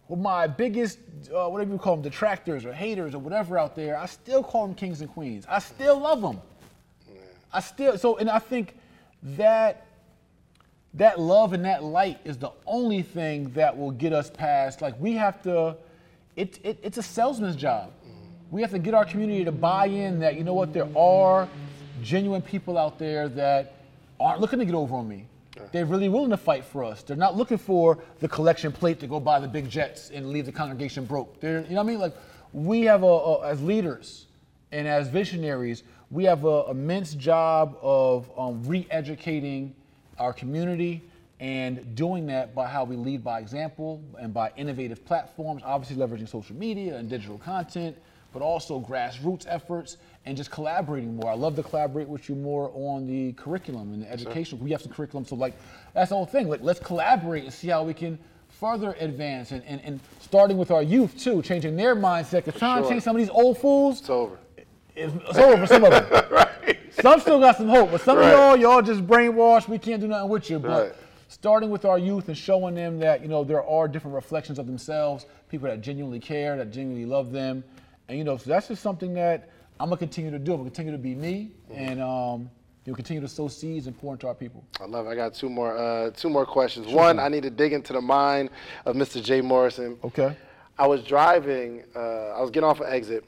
Speaker 2: my biggest, uh, whatever you call them, detractors or haters or whatever out there, I still call them kings and queens. I still love them. I still so, and I think that that love and that light is the only thing that will get us past. Like we have to, it, it, it's a salesman's job. We have to get our community to buy in that you know what there are genuine people out there that aren't looking to get over on me. They're really willing to fight for us. They're not looking for the collection plate to go buy the big jets and leave the congregation broke. They're, you know what I mean? Like we have a, a as leaders and as visionaries, we have an immense job of um, re-educating our community and doing that by how we lead by example and by innovative platforms, obviously leveraging social media and digital content, but also grassroots efforts and just collaborating more. I love to collaborate with you more on the curriculum and the education. We have some curriculum, so like that's the whole thing. Like let's collaborate and see how we can further advance and, and, and starting with our youth too, changing their mindset. Cause trying to change some of these old fools,
Speaker 1: It's over.
Speaker 2: it's, it's over for some of them.
Speaker 1: right.
Speaker 2: Some still got some hope, but some
Speaker 1: Right.
Speaker 2: of y'all, y'all just brainwashed. We can't do nothing with you. But
Speaker 1: Right.
Speaker 2: starting with our youth and showing them that you know there are different reflections of themselves, people that genuinely care, that genuinely love them, and you know so that's just something that I'm gonna continue to do. I'm gonna continue to be me, and um, you know, continue to sow seeds and pour into our people.
Speaker 1: I love it. I got two more uh, two more questions. One, I need to dig into the mind of Mr. Jay Morrison.
Speaker 2: Okay.
Speaker 1: I was driving, uh, I was getting off an exit,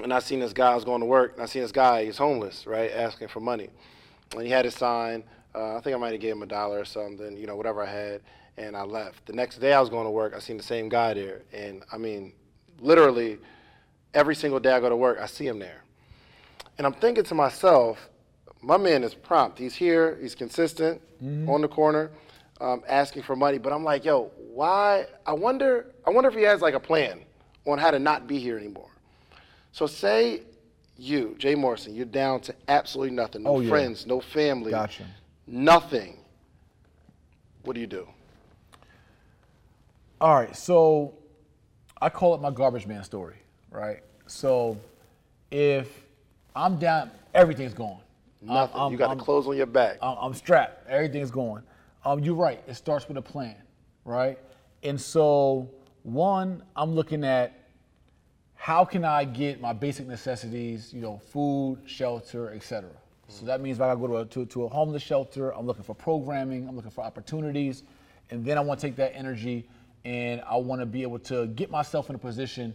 Speaker 1: and I seen this guy. I was going to work, and I seen this guy. He's homeless, right, asking for money, and he had his sign. Uh, I think I might have gave him a dollar or something, you know, whatever I had, and I left. The next day I was going to work. I seen the same guy there, and I mean, literally, every single day I go to work, I see him there, and I'm thinking to myself, my man is prompt. He's here. He's consistent on the corner, um, asking for money. But I'm like, yo, why? I wonder. I wonder if he has like a plan on how to not be here anymore. So say you, Jay Morrison, you're down to absolutely nothing. No
Speaker 2: Oh, yeah.
Speaker 1: friends, no family,
Speaker 2: Gotcha.
Speaker 1: nothing. What do you do?
Speaker 2: All right, so I call it my garbage man story, right? So if I'm down, everything's gone.
Speaker 1: Nothing.
Speaker 2: I'm-
Speaker 1: you got
Speaker 2: I'm-
Speaker 1: the clothes on your back.
Speaker 2: I'm, I'm strapped. Everything's going. Um, you're right. It starts with a plan, right? And so, one, I'm looking at how can I get my basic necessities, you know, food, shelter, etc. So that means if I gotta go to a, to, to a homeless shelter, I'm looking for programming, I'm looking for opportunities, and then I want to take that energy and I want to be able to get myself in a position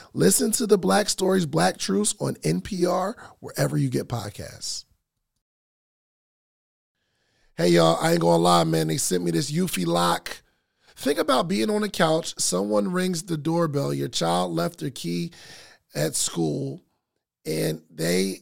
Speaker 3: Listen to the Black Stories, Black Truths on NPR, wherever you get podcasts. Hey, y'all, I ain't gonna lie, man. They sent me this Eufy lock. Think about being on the couch, someone rings the doorbell, your child left their key at school, and they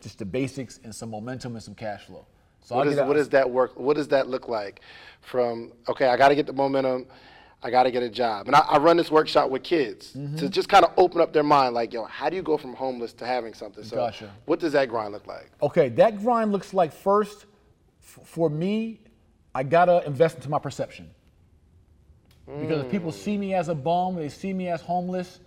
Speaker 2: just the basics and some momentum and some cash flow.
Speaker 1: So what, is, what does that work? What does that look like? From okay, I got to get the momentum. I got to get a job, and I, I, run this workshop with kids mm-hmm. to just kind of open up their mind. Like, yo, how do you go from homeless to having something? So, gotcha. what does that grind look like?
Speaker 2: Okay, that grind looks like first, f- for me, I gotta invest into my perception. Because if people see me as a bum, they see me as homeless,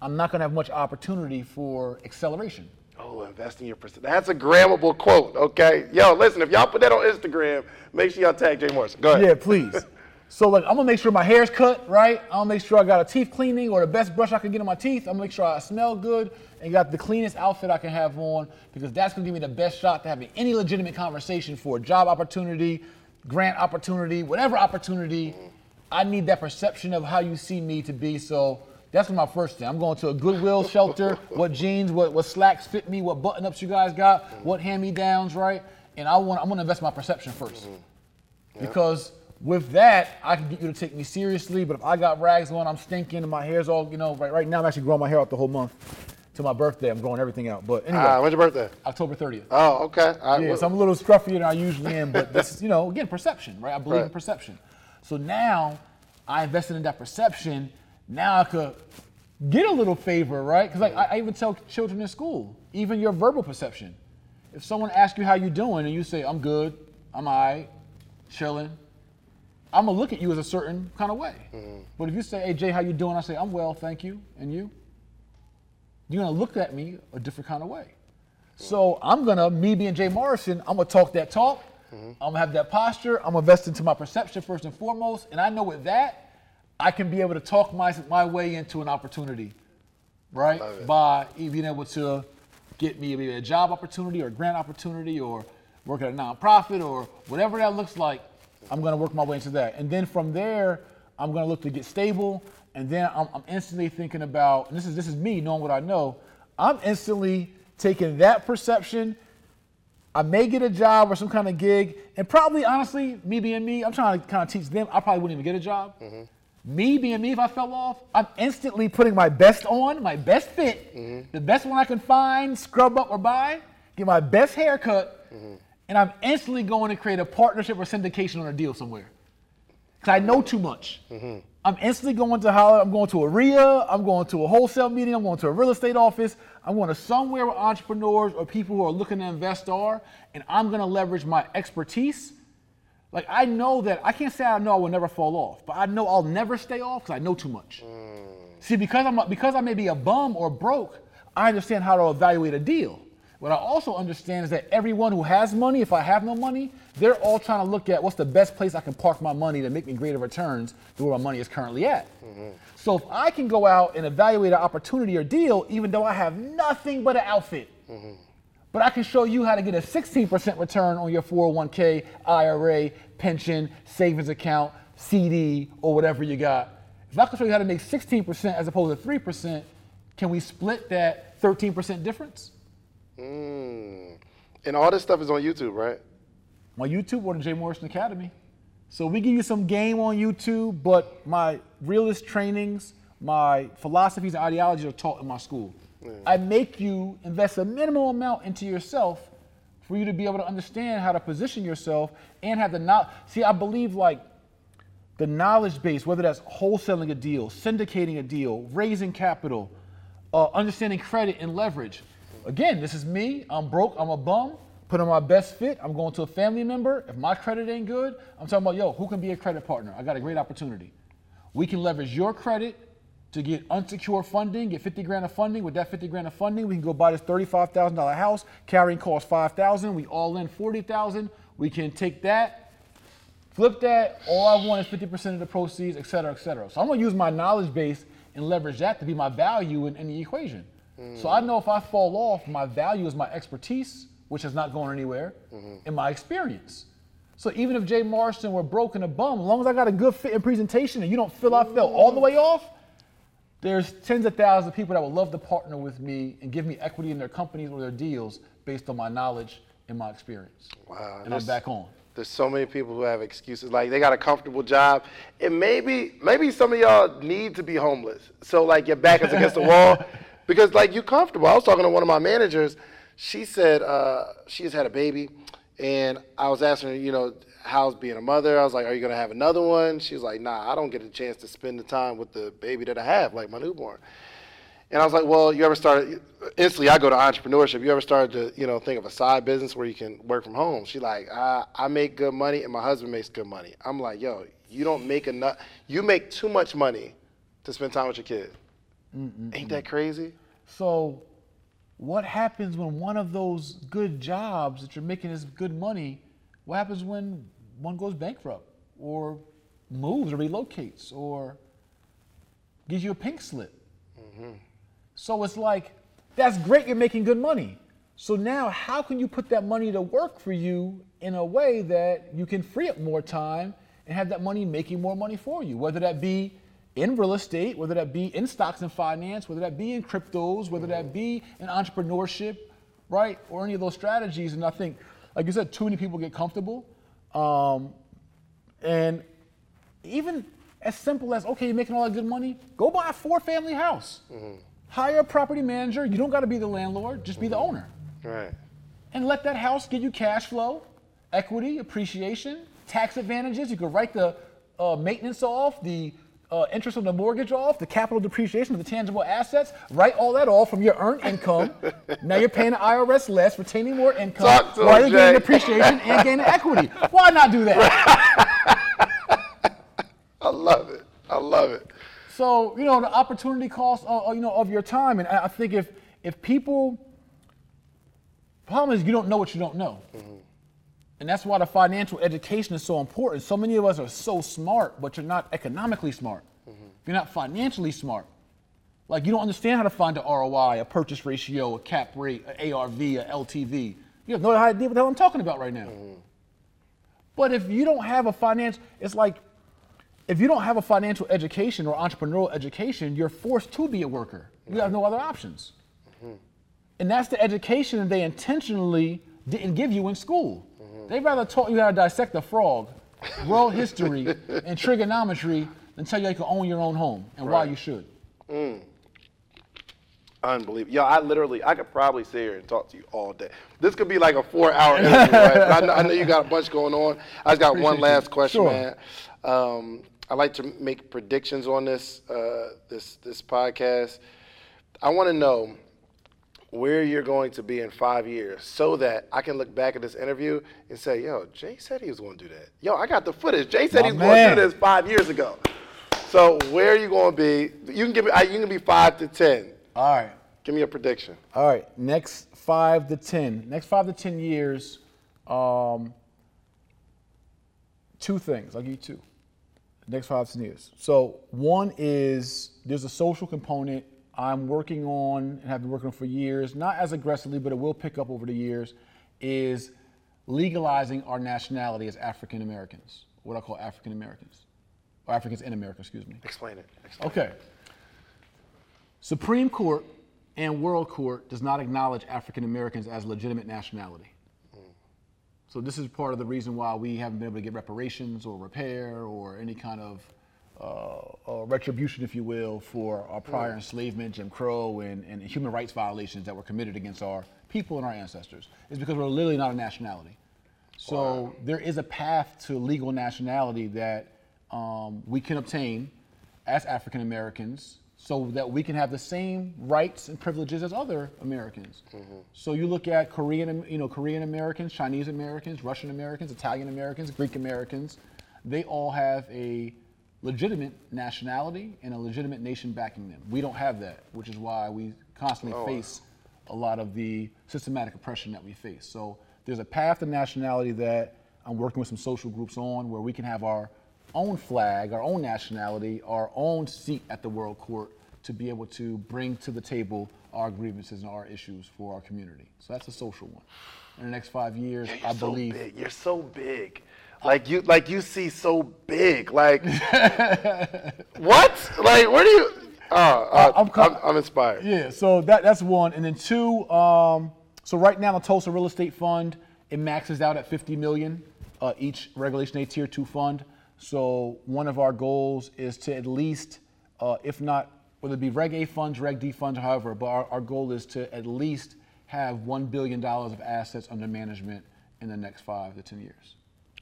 Speaker 2: I'm not gonna have much opportunity for acceleration.
Speaker 1: Oh, invest in your percent. That's a grammable quote, okay? Yo, listen, if y'all put that on Instagram, make sure y'all tag Jay Morrison. Go ahead.
Speaker 2: Yeah, please. so, like, I'm gonna make sure my hair's cut, right? I'm gonna make sure I got a teeth cleaning or the best brush I can get on my teeth. I'm gonna make sure I smell good and got the cleanest outfit I can have on because that's gonna give me the best shot to having any legitimate conversation for a job opportunity, grant opportunity, whatever opportunity. Mm-hmm. I need that perception of how you see me to be. So, that's my first thing. I'm going to a Goodwill shelter. what jeans, what, what slacks fit me, what button ups you guys got, what hand me downs, right? And I want I'm gonna invest my perception 1st mm-hmm. Because with that, I can get you to take me seriously. But if I got rags on, I'm stinking, and my hair's all, you know, right, right now I'm actually growing my hair out the whole month. To my birthday, I'm growing everything out. But anyway.
Speaker 1: Uh, when's your birthday?
Speaker 2: October 30th.
Speaker 1: Oh, okay.
Speaker 2: yeah, so I'm a little scruffier than I usually am, but this, is, you know, again, perception, right? I believe right. in perception. So now I invested in that perception now I could get a little favor, right? Because like I, I, even tell children in school, even your verbal perception. If someone asks you how you doing and you say, I'm good, I'm all right, chilling, I'm gonna look at you as a certain kind of way. Mm-hmm. But if you say, hey Jay, how you doing? I say, I'm well, thank you. And you? You're gonna look at me a different kind of way. So I'm gonna, me being Jay Morrison, I'm gonna talk that talk. I'm gonna have that posture. I'm gonna invest into my perception first and foremost. And I know with that, I can be able to talk my my way into an opportunity, right? By being able to get me maybe a job opportunity or a grant opportunity or work at a nonprofit or whatever that looks like. I'm gonna work my way into that, and then from there, I'm gonna look to get stable. And then I'm, I'm instantly thinking about, and this is this is me knowing what I know. I'm instantly taking that perception I may get a job or some kind of gig, and probably honestly, me being me, I'm trying to kind of teach them. I probably wouldn't even get a job. Mm-hmm. Me being me, if I fell off, I'm instantly putting my best on, my best fit, mm-hmm. the best one I can find, scrub up or buy, get my best haircut, mm-hmm. and I'm instantly going to create a partnership or syndication on a deal somewhere. Because I know too much. Mm-hmm. I'm instantly going to holler. I'm going to a RIA. I'm going to a wholesale meeting. I'm going to a real estate office. I'm going to somewhere where entrepreneurs or people who are looking to invest are, and I'm going to leverage my expertise. Like I know that I can't say I know I will never fall off, but I know I'll never stay off because I know too much. Mm. See, because I'm a, because I may be a bum or broke, I understand how to evaluate a deal. What I also understand is that everyone who has money, if I have no money, they're all trying to look at what's the best place I can park my money to make me greater returns than where my money is currently at. Mm-hmm. So if I can go out and evaluate an opportunity or deal, even though I have nothing but an outfit, mm-hmm. But I can show you how to get a 16% return on your 401k, IRA, pension, savings account, CD, or whatever you got. If I can show you how to make 16% as opposed to 3%, can we split that 13% difference?
Speaker 1: Mm. And all this stuff is on YouTube, right?
Speaker 2: My YouTube or the Jay Morrison Academy. So we give you some game on YouTube, but my realist trainings, my philosophies and ideologies are taught in my school. I make you invest a minimal amount into yourself for you to be able to understand how to position yourself and have the knowledge. See, I believe like the knowledge base, whether that's wholesaling a deal, syndicating a deal, raising capital, uh, understanding credit and leverage. Again, this is me. I'm broke. I'm a bum. Put on my best fit. I'm going to a family member. If my credit ain't good, I'm talking about, yo, who can be a credit partner? I got a great opportunity. We can leverage your credit to get unsecured funding, get 50 grand of funding. With that 50 grand of funding, we can go buy this $35,000 house. Carrying cost 5,000. We all in 40,000. We can take that, flip that. All I want is 50% of the proceeds, et cetera, et cetera. So I'm gonna use my knowledge base and leverage that to be my value in, in the equation. Mm-hmm. So I know if I fall off, my value is my expertise, which is not going anywhere, mm-hmm. and my experience. So even if Jay Morrison were broke and a bum, as long as I got a good fit and presentation and you don't feel I fell all the way off, there's tens of thousands of people that would love to partner with me and give me equity in their companies or their deals based on my knowledge and my experience.
Speaker 1: Wow.
Speaker 2: And I'm back on.
Speaker 1: There's so many people who have excuses. Like they got a comfortable job, and maybe maybe some of y'all need to be homeless. So like your back is against the wall, because like you're comfortable. I was talking to one of my managers. She said uh, she's had a baby, and I was asking her, you know, how's being a mother. I was like, are you gonna have another one? She was like, nah, I don't get a chance to spend the time with the baby that I have, like my newborn. And I was like, well, you ever started, instantly I go to entrepreneurship. You ever started to, you know, think of a side business where you can work from home? She like, I, I make good money and my husband makes good money. I'm like, yo, you don't make enough, you make too much money to spend time with your kid. Ain't that crazy?
Speaker 2: So, what happens when one of those good jobs that you're making is good money? What happens when one goes bankrupt or moves or relocates or gives you a pink slip? Mm-hmm. So it's like, that's great, you're making good money. So now, how can you put that money to work for you in a way that you can free up more time and have that money making more money for you? Whether that be in real estate, whether that be in stocks and finance, whether that be in cryptos, whether that mm-hmm. be in entrepreneurship, right? Or any of those strategies. And I think, like you said, too many people get comfortable. Um, and even as simple as okay, you're making all that good money, go buy a four family house. Hire a property manager. You don't got to be the landlord, just be the owner.
Speaker 1: Right.
Speaker 2: And let that house give you cash flow, equity, appreciation, tax advantages. You could write the uh, maintenance off, the uh, interest on the mortgage off, the capital depreciation of the tangible assets. Write all that off from your earned income. now you're paying the IRS less, retaining more income
Speaker 1: Talk
Speaker 2: while you're gaining
Speaker 1: Jay.
Speaker 2: appreciation and gaining equity. Why not do that?
Speaker 1: I love it. I love it.
Speaker 2: So you know the opportunity cost, of, of, you know, of your time, and I I think if if people, problem is you don't know what you don't know, mm-hmm. And that's why the financial education is so important. So many of us are so smart, but you're not economically smart. Mm-hmm. You're not financially smart. Like you don't understand how to find an ROI, a purchase ratio, a cap rate, an ARV, a LTV. You have no idea what the hell I'm talking about right now. Mm-hmm. But if you don't have a finance, it's like if you don't have a financial education or entrepreneurial education, you're forced to be a worker. You have no other options. Mm-hmm. And that's the education they intentionally didn't give you in school. They'd rather taught you how to dissect a frog, world history, and trigonometry than tell you you can own your own home and why
Speaker 1: Right.
Speaker 2: you should.
Speaker 1: Unbelievable. Yo, I literally, I could probably sit here and talk to you all day. This could be like a four-hour interview, right? But I know, I know you got a bunch going on. I just got one
Speaker 2: Appreciate
Speaker 1: last question,
Speaker 2: Sure.
Speaker 1: man. Um, I like to make predictions on this uh, this this podcast. I want to know where you're going to be in five years, so that I can look back at this interview and say, "Yo, Jay said he was going to do that. Yo, I got the footage. Jay said
Speaker 2: My
Speaker 1: he was going to do this five years ago." So where are you going to be? You can give me. You can be five to ten.
Speaker 2: All right.
Speaker 1: Give me a prediction.
Speaker 2: All right, next five to ten, next five to ten years, um, two things. I'll give you two. Next five to ten years. So one is there's a social component I'm working on and have been working on for years, not as aggressively, but it will pick up over the years. Is legalizing our nationality as African Americans, what I call African Americans, or Africans in America, excuse me.
Speaker 1: Explain it. Explain
Speaker 2: Okay. Supreme Court and World Court does not acknowledge African Americans as legitimate nationality. Hmm. So this is part of the reason why we haven't been able to get reparations or repair or any kind of uh, uh, retribution, if you will, for our prior enslavement, Jim Crow, and, and human rights violations that were committed against our people and our ancestors. It's because we're literally not a nationality. So there is a path to legal nationality that um, we can obtain as African Americans, so that we can have the same rights and privileges as other Americans. So you look at Korean, you know, Korean Americans, Chinese Americans, Russian Americans, Italian Americans, Greek Americans. They all have a legitimate nationality and a legitimate nation backing them. We don't have that, which is why we constantly oh. face a lot of the systematic oppression that we face. So there's a path to nationality that I'm working with some social groups on where we can have our own flag, our own nationality, our own seat at the World Court to be able to bring to the table our grievances and our issues for our community. So that's a social one. In the next five years,
Speaker 1: You're
Speaker 2: I
Speaker 1: so
Speaker 2: believe.
Speaker 1: big. You're so big. Like you, like you see so big. Like what? Like where do you? Oh, uh,
Speaker 2: I'm
Speaker 1: I'm, I'm, inspired.
Speaker 2: Yeah, so that that's one, and then two. Um, so right now, the Tulsa Real Estate Fund it maxes out at 50 million uh, each Regulation A Tier Two fund. So one of our goals is to at least, uh, if not, whether it be Reg A funds, Reg D funds, however, but our, our goal is to at least have one billion dollars of assets under management in the next five to ten years.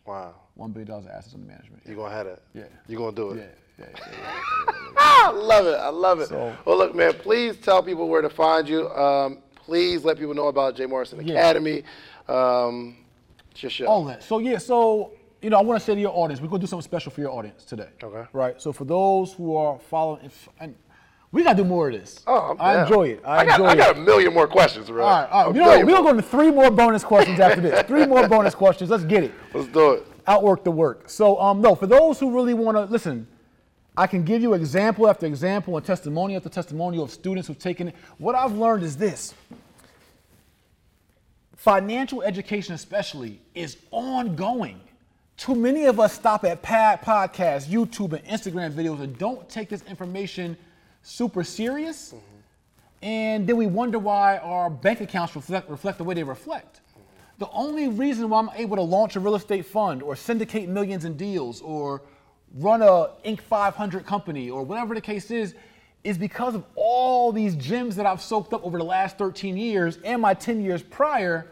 Speaker 1: Wow.
Speaker 2: One billion dollars of assets under management.
Speaker 1: You gonna have it.
Speaker 2: Yeah.
Speaker 1: You gonna do it.
Speaker 2: yeah, yeah, yeah, yeah.
Speaker 1: Ah, I love it. I love it.
Speaker 2: So-
Speaker 1: well, look, man. Please tell people where to find you. Um, please let people know about Jay Morrison. Academy. Um, it's your show.
Speaker 2: All that. So yeah, so you know, I want to say to your audience, we're gonna do something special for your audience today.
Speaker 1: Okay.
Speaker 2: Right. So for those who are following, if, and we gotta do more of this.
Speaker 1: Oh,
Speaker 2: I
Speaker 1: down.
Speaker 2: enjoy it. I,
Speaker 1: got,
Speaker 2: enjoy
Speaker 1: I got a million more questions, bro.
Speaker 2: all right, all right. You know, we're gonna go to three more bonus questions after this. Three more bonus questions. Let's get it.
Speaker 1: Let's do it.
Speaker 2: Outwork the work. So um, no, for those who really want to listen, I can give you example after example and testimonial after testimonial of students who've taken it. What I've learned is this. Financial education, especially, is ongoing. Too many of us stop at pad podcasts, YouTube, and Instagram videos and don't take this information super serious. And then we wonder why our bank accounts reflect, reflect the way they reflect. The only reason why I'm able to launch a real estate fund or syndicate millions in deals or run a Inc. 500 company or whatever the case is, is because of all these gems that I've soaked up over the last 13 years and my 10 years prior,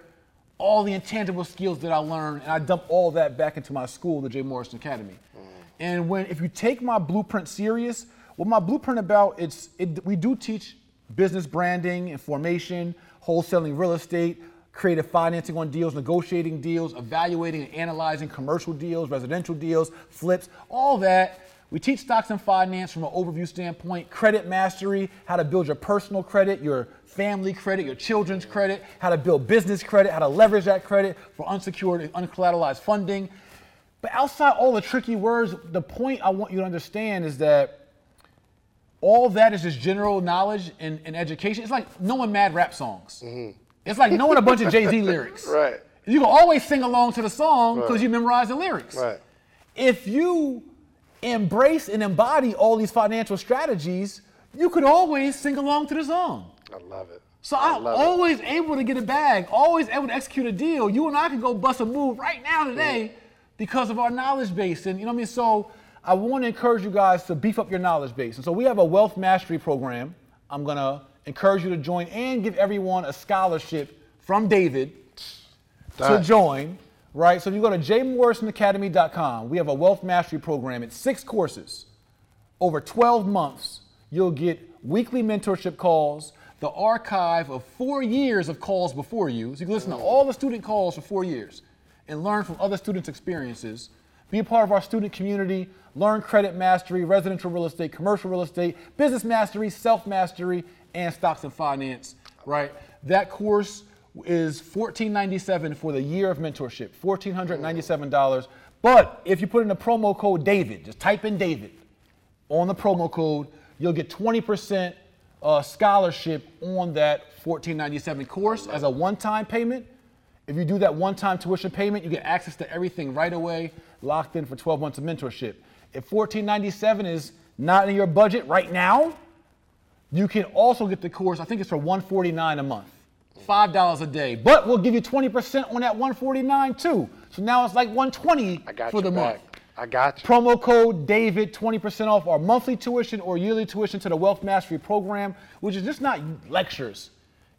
Speaker 2: all the intangible skills that I learned, and I dump all that back into my school, the Jay Morrison Academy. And when if you take my blueprint serious, what my blueprint about, it's it, we do teach business branding and formation, wholesaling real estate, creative financing on deals, negotiating deals, evaluating and analyzing commercial deals, residential deals, flips, all that. We teach stocks and finance from an overview standpoint, credit mastery, how to build your personal credit, your family credit, your children's credit, how to build business credit, how to leverage that credit for unsecured and uncollateralized funding. But outside all the tricky words, the point I want you to understand is that all that is just general knowledge and, and education. It's like knowing mad rap songs. Mm-hmm. It's like knowing a bunch of Jay Z lyrics.
Speaker 1: Right.
Speaker 2: You can always sing along to the song because
Speaker 1: Right.
Speaker 2: you memorize the lyrics.
Speaker 1: Right.
Speaker 2: If you embrace and embody all these financial strategies, you could always sing along to the song.
Speaker 1: I love it.
Speaker 2: So
Speaker 1: I
Speaker 2: I'm
Speaker 1: love it.
Speaker 2: always able to get a bag, always able to execute a deal. You and I can go bust a move right now today mm. because of our knowledge base. And you know what I mean? So I want to encourage you guys to beef up your knowledge base. And so we have a wealth mastery program. I'm gonna encourage you to join and give everyone a scholarship from David to join, right? So if you go to jmorrisonacademy.com, we have a wealth mastery program. It's six courses over 12 months. You'll get weekly mentorship calls, the archive of four years of calls before you. So you can listen to all the student calls for four years and learn from other students' experiences. Be a part of our student community, learn credit mastery, residential real estate, commercial real estate, business mastery, self mastery, and stocks and finance, right? That course is 1497 for the year of mentorship, $1,497. But if you put in the promo code David, just type in David on the promo code, you'll get 20% uh, scholarship on that 1497 course as a one-time payment. If you do that one-time tuition payment, you get access to everything right away, locked in for 12 months of mentorship. If 1497 is not in your budget right now, you can also get the course. I think it's for 149 a month, five dollars a day. But we'll give you 20% on that 149 too. So now it's like 120
Speaker 1: I got
Speaker 2: for
Speaker 1: you
Speaker 2: the
Speaker 1: back.
Speaker 2: month.
Speaker 1: I got you.
Speaker 2: Promo code David, 20% off our monthly tuition or yearly tuition to the Wealth Mastery Program, which is just not lectures.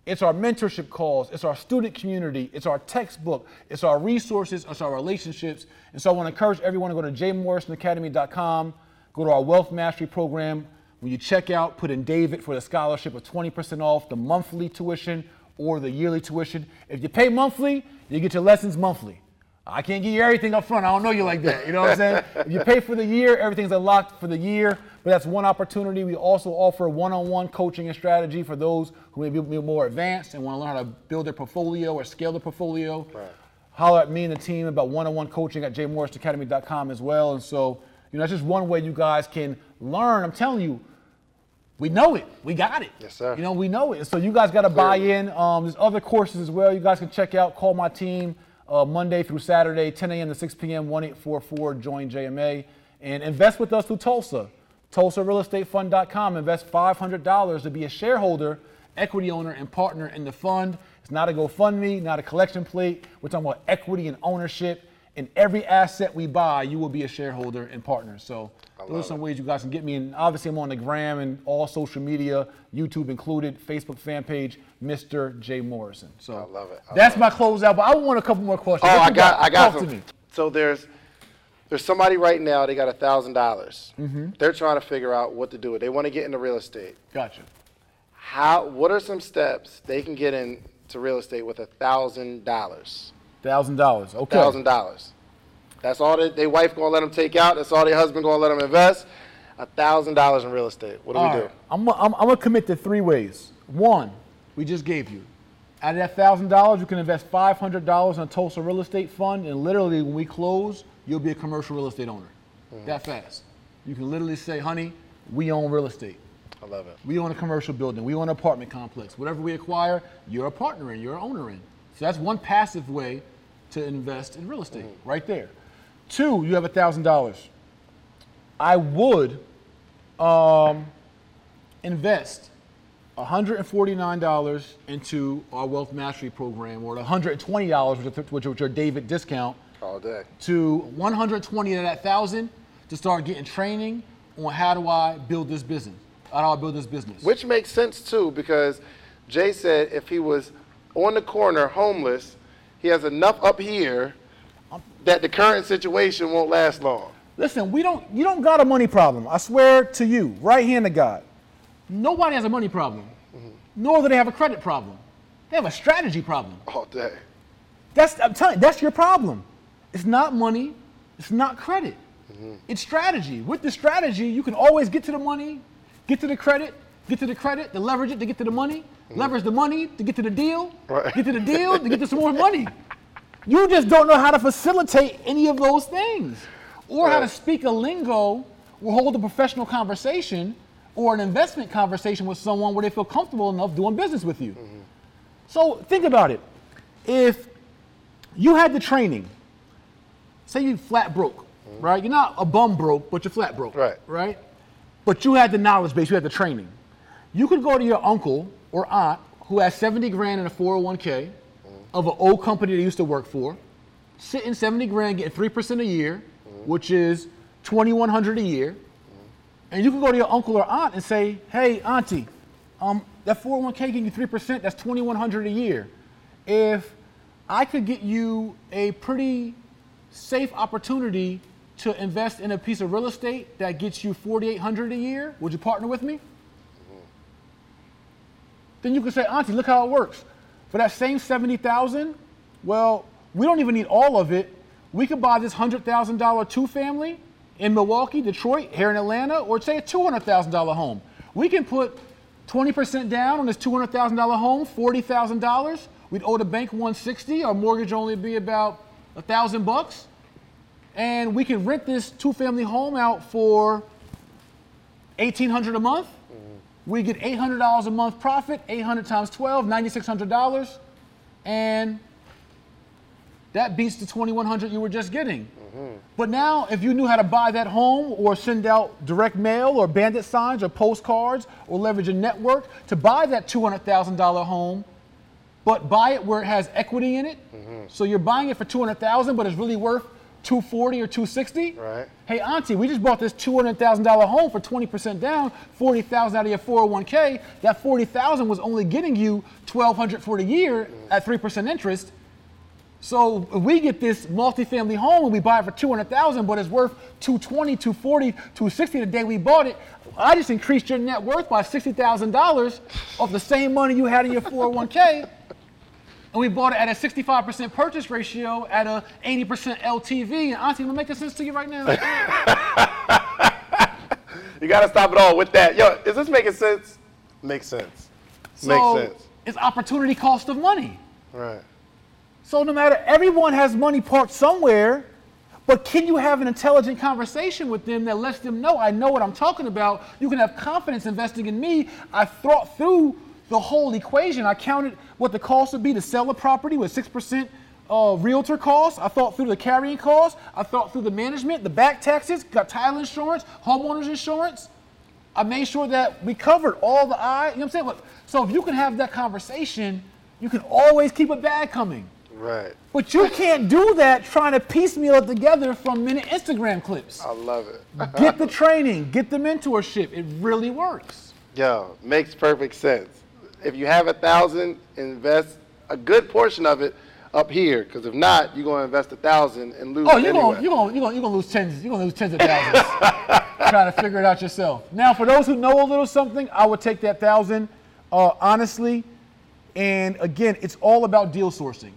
Speaker 2: It's our mentorship calls, it's our student community, it's our textbook, it's our resources, it's our relationships. And so I want to encourage everyone to go to jmorrisonacademy.com, go to our Wealth Mastery Program. When you check out, put in David for the scholarship of 20% off the monthly tuition or the yearly tuition. If you pay monthly, you get your lessons monthly. I can't give you everything up front. I don't know you like that. You know what I'm saying? if you pay for the year, everything's unlocked for the year. But that's one opportunity. We also offer one-on-one coaching and strategy for those who may be more advanced and want to learn how to build their portfolio or scale their portfolio. Holler at me and the team about one-on-one coaching at jmorrisonacademy.com as well. And so, you know, that's just one way you guys can learn. I'm telling you, we know it. We got it.
Speaker 1: Yes, sir.
Speaker 2: You know, we know it. So you guys got to buy in. Um, there's other courses as well. You guys can check out. Call my team uh, Monday through Saturday, 10 a.m. to 6 p.m. 1844 join JMA and invest with us through Tulsa. TulsaRealEstateFund.com. Invest $500 to be a shareholder, equity owner, and partner in the fund. It's not a GoFundMe, not a collection plate. We're talking about equity and ownership. In every asset we buy, you will be a shareholder and partner. So those are some ways you guys can get me. And obviously, I'm on the gram and all social media, YouTube included, Facebook fan page, Mr. J Morrison. So
Speaker 1: I love it. I
Speaker 2: that's my closeout. But I want a couple more questions.
Speaker 1: Oh, I got, I got
Speaker 2: Talk
Speaker 1: some.
Speaker 2: to me.
Speaker 1: So there's, there's somebody right now. They got a thousand dollars.
Speaker 2: Mm-hmm.
Speaker 1: They're trying to figure out what to do. With they want to get into real estate.
Speaker 2: Gotcha.
Speaker 1: How? What are some steps they can get into real estate with a thousand dollars?
Speaker 2: Thousand dollars. Okay.
Speaker 1: Thousand dollars. That's all that their wife gonna let them take out. That's all their husband gonna let them invest. A thousand dollars in real estate. What do
Speaker 2: All
Speaker 1: we do?
Speaker 2: right. I'm, I'm, I'm gonna commit to three ways. One, we just gave you. Out of that thousand dollars, you can invest five hundred dollars in a Tulsa real estate fund, and literally when we close, you'll be a commercial real estate owner. That fast. You can literally say, "Honey, we own real estate.
Speaker 1: I love it.
Speaker 2: We own a commercial building. We own an apartment complex. Whatever we acquire, you're a partner in. You're an owner in. So that's one passive way to invest in real estate, right there. Two, you have a thousand dollars. I would um, invest $149 into our wealth mastery program, or $120, which is- which your David discount,
Speaker 1: All day.
Speaker 2: to 120 of that thousand to start getting training on how do I build this business? How do I build this business?
Speaker 1: Which makes sense too, because Jay said if he was on the corner homeless, he has enough up here that the current situation won't last long.
Speaker 2: Listen, we don't. You don't got a money problem. I swear to you, right hand of God. Nobody has a money problem, mm-hmm. nor do they have a credit problem. They have a strategy problem.
Speaker 1: All day.
Speaker 2: That's I'm telling you, that's your problem. It's not money. It's not credit. Mm-hmm. It's strategy. With the strategy, you can always get to the money, get to the credit, get to the credit, to leverage it to get to the money, mm-hmm. leverage the money to get to the deal,
Speaker 1: Right.
Speaker 2: get to the deal to get to some more money. You just don't know how to facilitate any of those things or how to speak a lingo or hold a professional conversation or an investment conversation with someone where they feel comfortable enough doing business with you. Mm-hmm. So think about it. If you had the training, say you flat broke, right? You're not a bum broke, but you're flat broke,
Speaker 1: Right.
Speaker 2: Right? But you had the knowledge base, you had the training. You could go to your uncle or aunt who has 70 grand in a 401k of an old company they used to work for, sitting 70 grand, getting 3% a year, which is 2100 a year. And you can go to your uncle or aunt and say, hey, auntie, um, that 401k getting you 3%, that's 2100 a year. If I could get you a pretty safe opportunity to invest in a piece of real estate that gets you 4800 a year, would you partner with me? Then you could say, auntie, look how it works. For that same 70,000, well, we don't even need all of it. We could buy this $100,000 two family in Milwaukee, Detroit, here in Atlanta, or say a $200,000 home. We can put 20% down on this $200,000 home, $40,000. We'd owe the bank 160. Our mortgage only be about a thousand bucks, and we can rent this two-family home out for 1,800 a month. We get $800 a month profit, 800 times 12, $9,600, and that beats the 2,100 you were just getting. Mm-hmm. But now, if you knew how to buy that home or send out direct mail or bandit signs or postcards or leverage a network to buy that $200,000 home, but buy it where it has equity in it, mm-hmm. so you're buying it for 200,000, but it's really worth 240 or 260.
Speaker 1: Right.
Speaker 2: Hey, auntie, we just bought this $200,000 home for 20% down, 40,000 out of your 401k. That 40,000 was only getting you 1,200 for the year mm. at 3% interest. So if we get this multifamily home and we buy it for 200,000, but it's worth 220, 240, 260 the day we bought it, I just increased your net worth by $60,000 of the same money you had in your 401k. And we bought it at a 65% purchase ratio at a 80% LTV. And auntie, am I making sense to you right now?
Speaker 1: You got to stop it all with that. Yo, is this making sense? Makes sense.
Speaker 2: So
Speaker 1: Makes sense.
Speaker 2: it's opportunity cost of money.
Speaker 1: Right.
Speaker 2: So no matter everyone has money parked somewhere, but can you have an intelligent conversation with them that lets them know I know what I'm talking about? You can have confidence investing in me. I thought through the whole equation. I counted what the cost would be to sell a property with six percent uh, realtor costs. I thought through the carrying costs. I thought through the management, the back taxes, got title insurance, homeowners insurance. I made sure that we covered all the I. You know what I'm saying? Look, So if you can have that conversation, you can always keep a bag coming.
Speaker 1: Right.
Speaker 2: But you can't do that trying to piecemeal it together from minute Instagram clips.
Speaker 1: I love it.
Speaker 2: Get the training, get the mentorship. It really works.
Speaker 1: Yo, makes perfect sense. If you have a thousand, invest a good portion of it up here, because if not, you're gonna invest a thousand and lose
Speaker 2: Oh, you're
Speaker 1: anyway.
Speaker 2: gonna you're gonna you're gonna you're gonna lose tens you're gonna lose tens of thousands trying to figure it out yourself. Now, for those who know a little something, I would take that thousand uh, honestly. And again, it's all about deal sourcing.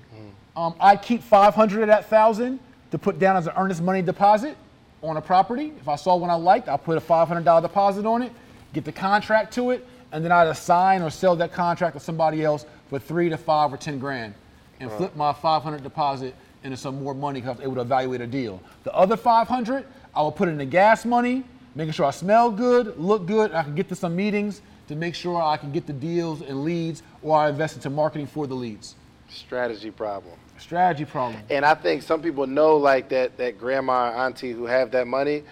Speaker 2: Um, I keep 500 of that thousand to put down as an earnest money deposit on a property. If I saw one I liked, I'll put a $500 deposit on it, get the contract to it, and then I'd assign or sell that contract to somebody else for three to five or 10 grand and flip my 500 deposit into some more money because I was able to evaluate a deal. The other 500, I will put in the gas money, making sure I smell good, look good, I can get to some meetings to make sure I can get the deals and leads, or I invest into marketing for the leads.
Speaker 1: Strategy problem.
Speaker 2: Strategy problem.
Speaker 1: And I think some people know like that that grandma or auntie who have that money,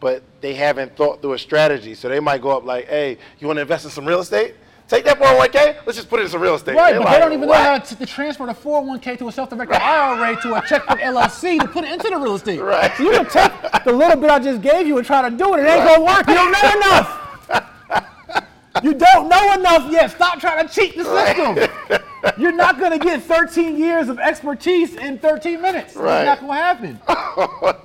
Speaker 1: but they haven't thought through a strategy. So they might go up like, hey, you want to invest in some real estate? Take that 401k, let's just put it in some real estate.
Speaker 2: Right,
Speaker 1: They're
Speaker 2: but
Speaker 1: like,
Speaker 2: they don't even
Speaker 1: "What?"
Speaker 2: know how to, to transfer the 401k to a self-directed IRA to a checkbook LLC to put it into the real estate.
Speaker 1: Right.
Speaker 2: So you can take the little bit I just gave you and try to do it. It ain't gonna work. You don't know enough. You don't know enough yet. Stop trying to cheat the system. You're not gonna get 13 years of expertise in 13 minutes.
Speaker 1: Right.
Speaker 2: It's not gonna happen.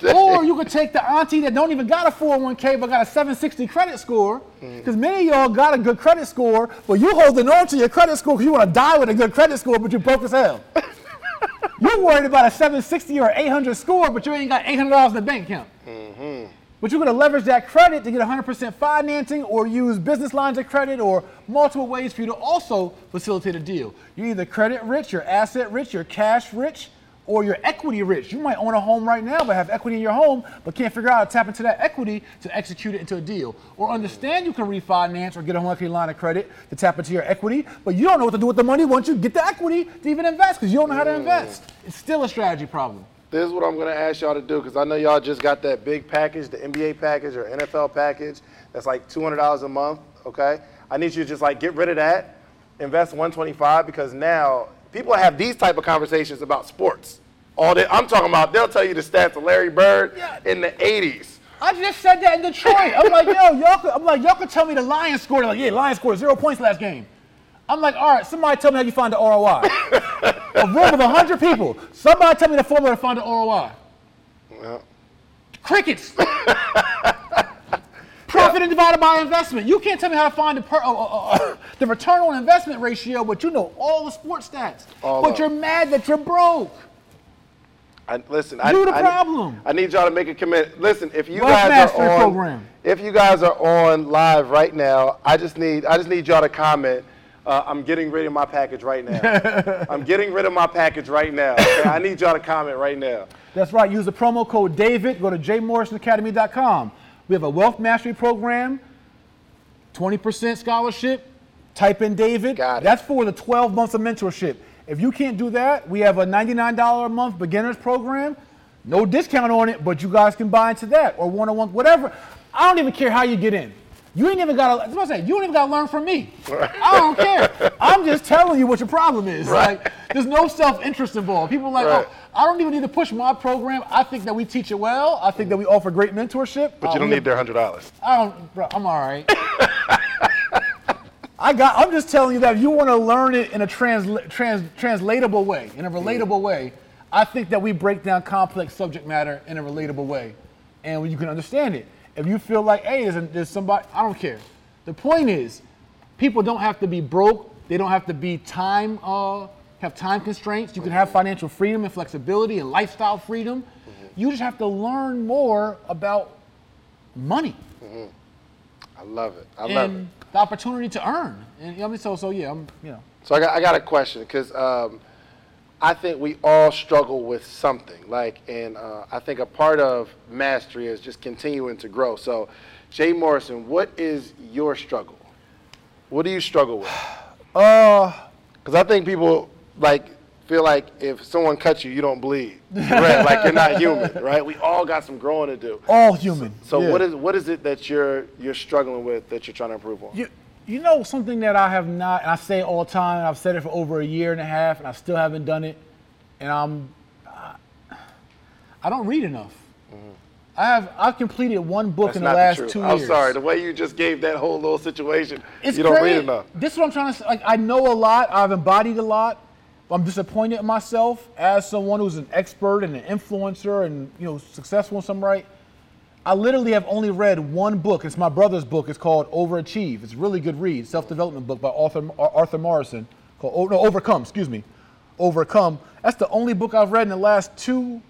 Speaker 2: Oh, or you could take the auntie that don't even got a 401k but got a 760 credit score. Mm. Because many of y'all got a good credit score, but you holding on to your credit score because you want to die with a good credit score, but you're broke as hell. You're worried about a 760 or 800 score, but you ain't got $800 in the bank account. Mm-hmm. But you're going to leverage that credit to get 100% financing or use business lines of credit or multiple ways for you to also facilitate a deal. You're either credit rich, you're asset rich, you're cash rich, or you're equity rich. You might own a home right now but have equity in your home but can't figure out how to tap into that equity to execute it into a deal. Or understand you can refinance or get a home equity line of credit to tap into your equity, but you don't know what to do with the money once you get the equity to even invest because you don't know how to invest. It's still a strategy problem.
Speaker 1: This is what I'm going to ask y'all to do because I know y'all just got that big package, the NBA package or NFL package. That's like $200 a month. Okay, I need you to just like get rid of that, invest 125 because now people have these type of conversations about sports. All that I'm talking about, they'll tell you the stats of Larry Bird
Speaker 2: Yeah.
Speaker 1: in the 80s.
Speaker 2: I just said that in Detroit. I'm like, yo, y'all could, I'm like, y'all could tell me the Lions scored. They're like, yeah, Lions scored zero points last game. I'm like, all right, somebody tell me how you find the ROI. a room of 100 people. Somebody tell me the formula to find the ROI.
Speaker 1: Well,
Speaker 2: Crickets. Profit and divided by investment. You can't tell me how to find the, per, uh, uh, uh, the return on investment ratio, but you know all the sports stats.
Speaker 1: All
Speaker 2: but
Speaker 1: of
Speaker 2: you're mad that you're broke.
Speaker 1: I, listen, I,
Speaker 2: the
Speaker 1: I-
Speaker 2: problem.
Speaker 1: I need y'all to make a commitment. Listen, if you
Speaker 2: Wealth
Speaker 1: guys are on,
Speaker 2: Program.
Speaker 1: if you guys are on live right now, I just need, I just need y'all to comment. Uh, I'm getting rid of my package right now. I'm getting rid of my package right now. okay? I need y'all to comment right now.
Speaker 2: That's right. Use the promo code DAVID. Go to jmorrisonacademy.com. We have a wealth mastery program, 20% scholarship. Type in David.
Speaker 1: Got it.
Speaker 2: That's for the 12 months of mentorship. If you can't do that, we have a $99 a month beginners program. No discount on it, but you guys can buy into that or one on one, whatever. I don't even care how you get in. You ain't even got to, that's what I say, you ain't even got to learn from me. I don't care. I'm just telling you what your problem is.
Speaker 1: Right.
Speaker 2: Like, there's no self-interest involved. People are like,
Speaker 1: Right.
Speaker 2: oh, I don't even need to push my program. I think that we teach it well. I think that we offer great mentorship.
Speaker 1: But
Speaker 2: Uh,
Speaker 1: you don't
Speaker 2: we-
Speaker 1: need their hundred dollars.
Speaker 2: I don't. Bro, I'm all right. I got. I'm just telling you that if you want to learn it in a transla- trans, translatable way, in a relatable way, I think that we break down complex subject matter in a relatable way, and you can understand it. If you feel like, hey, there's, a, there's somebody, I don't care. The point is, people don't have to be broke. They don't have to be time. Uh, have time constraints. You can have financial freedom and flexibility and lifestyle freedom. You just have to learn more about money
Speaker 1: I love it. I love it.
Speaker 2: the opportunity to earn. And you know I mean, so so yeah, I'm you know.
Speaker 1: So I got, I got a question because um, I think we all struggle with something. Like, and uh, I think a part of mastery is just continuing to grow. So, Jay Morrison, what is your struggle? What do you struggle with?
Speaker 2: Uh
Speaker 1: Because I think people like feel like if someone cuts you, you don't bleed. Right? like you're not human, right? We all got some growing to do.
Speaker 2: all human.
Speaker 1: So
Speaker 2: yeah.
Speaker 1: what is what is it that you're you're struggling with that you're trying to improve on?
Speaker 2: you you know something that I have not and I say it all the time, and I've said it for over a year and a half and I still haven't done it. And I'm I don't read enough. I have I've completed one book
Speaker 1: Mm-hmm. That's
Speaker 2: in the last
Speaker 1: the
Speaker 2: two
Speaker 1: I'm
Speaker 2: years.
Speaker 1: sorry. The way you just gave that whole little situation,
Speaker 2: It's
Speaker 1: you don't
Speaker 2: crazy.
Speaker 1: read enough.
Speaker 2: This is what I'm trying to say. Like, I know a lot. I've embodied a lot. I'm disappointed in myself as someone who's an expert and an influencer and you know successful in some right. I literally have only read one book. It's my brother's book. It's called Overachieve. It's a really good read, self-development book by Arthur, Arthur Morrison called oh, no, Overcome. Excuse me, Overcome. That's the only book I've read in the last two,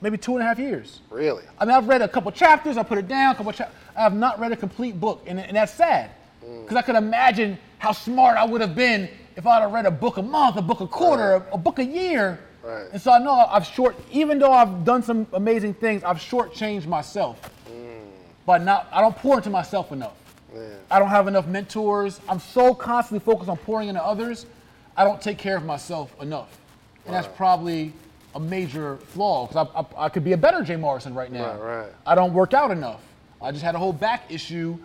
Speaker 2: maybe two and a half years.
Speaker 1: Really?
Speaker 2: I mean, I've read a couple chapters. I put it down. A couple. Cha- I have not read a complete book, and, and that's sad, mm. because I could imagine how smart I would have been if I'd have read a book a month, a book a quarter, a, a book a year.
Speaker 1: Right.
Speaker 2: And so I know I've short, even though I've done some amazing things, I've shortchanged myself. But not, I don't pour into myself enough. I don't have enough mentors. I'm so constantly focused on pouring into others. I don't take care of myself enough, and that's probably a major flaw. Because I, I, I could be a better Jay Morrison right now.
Speaker 1: Right, right.
Speaker 2: I don't work out enough. I just had a whole back issue,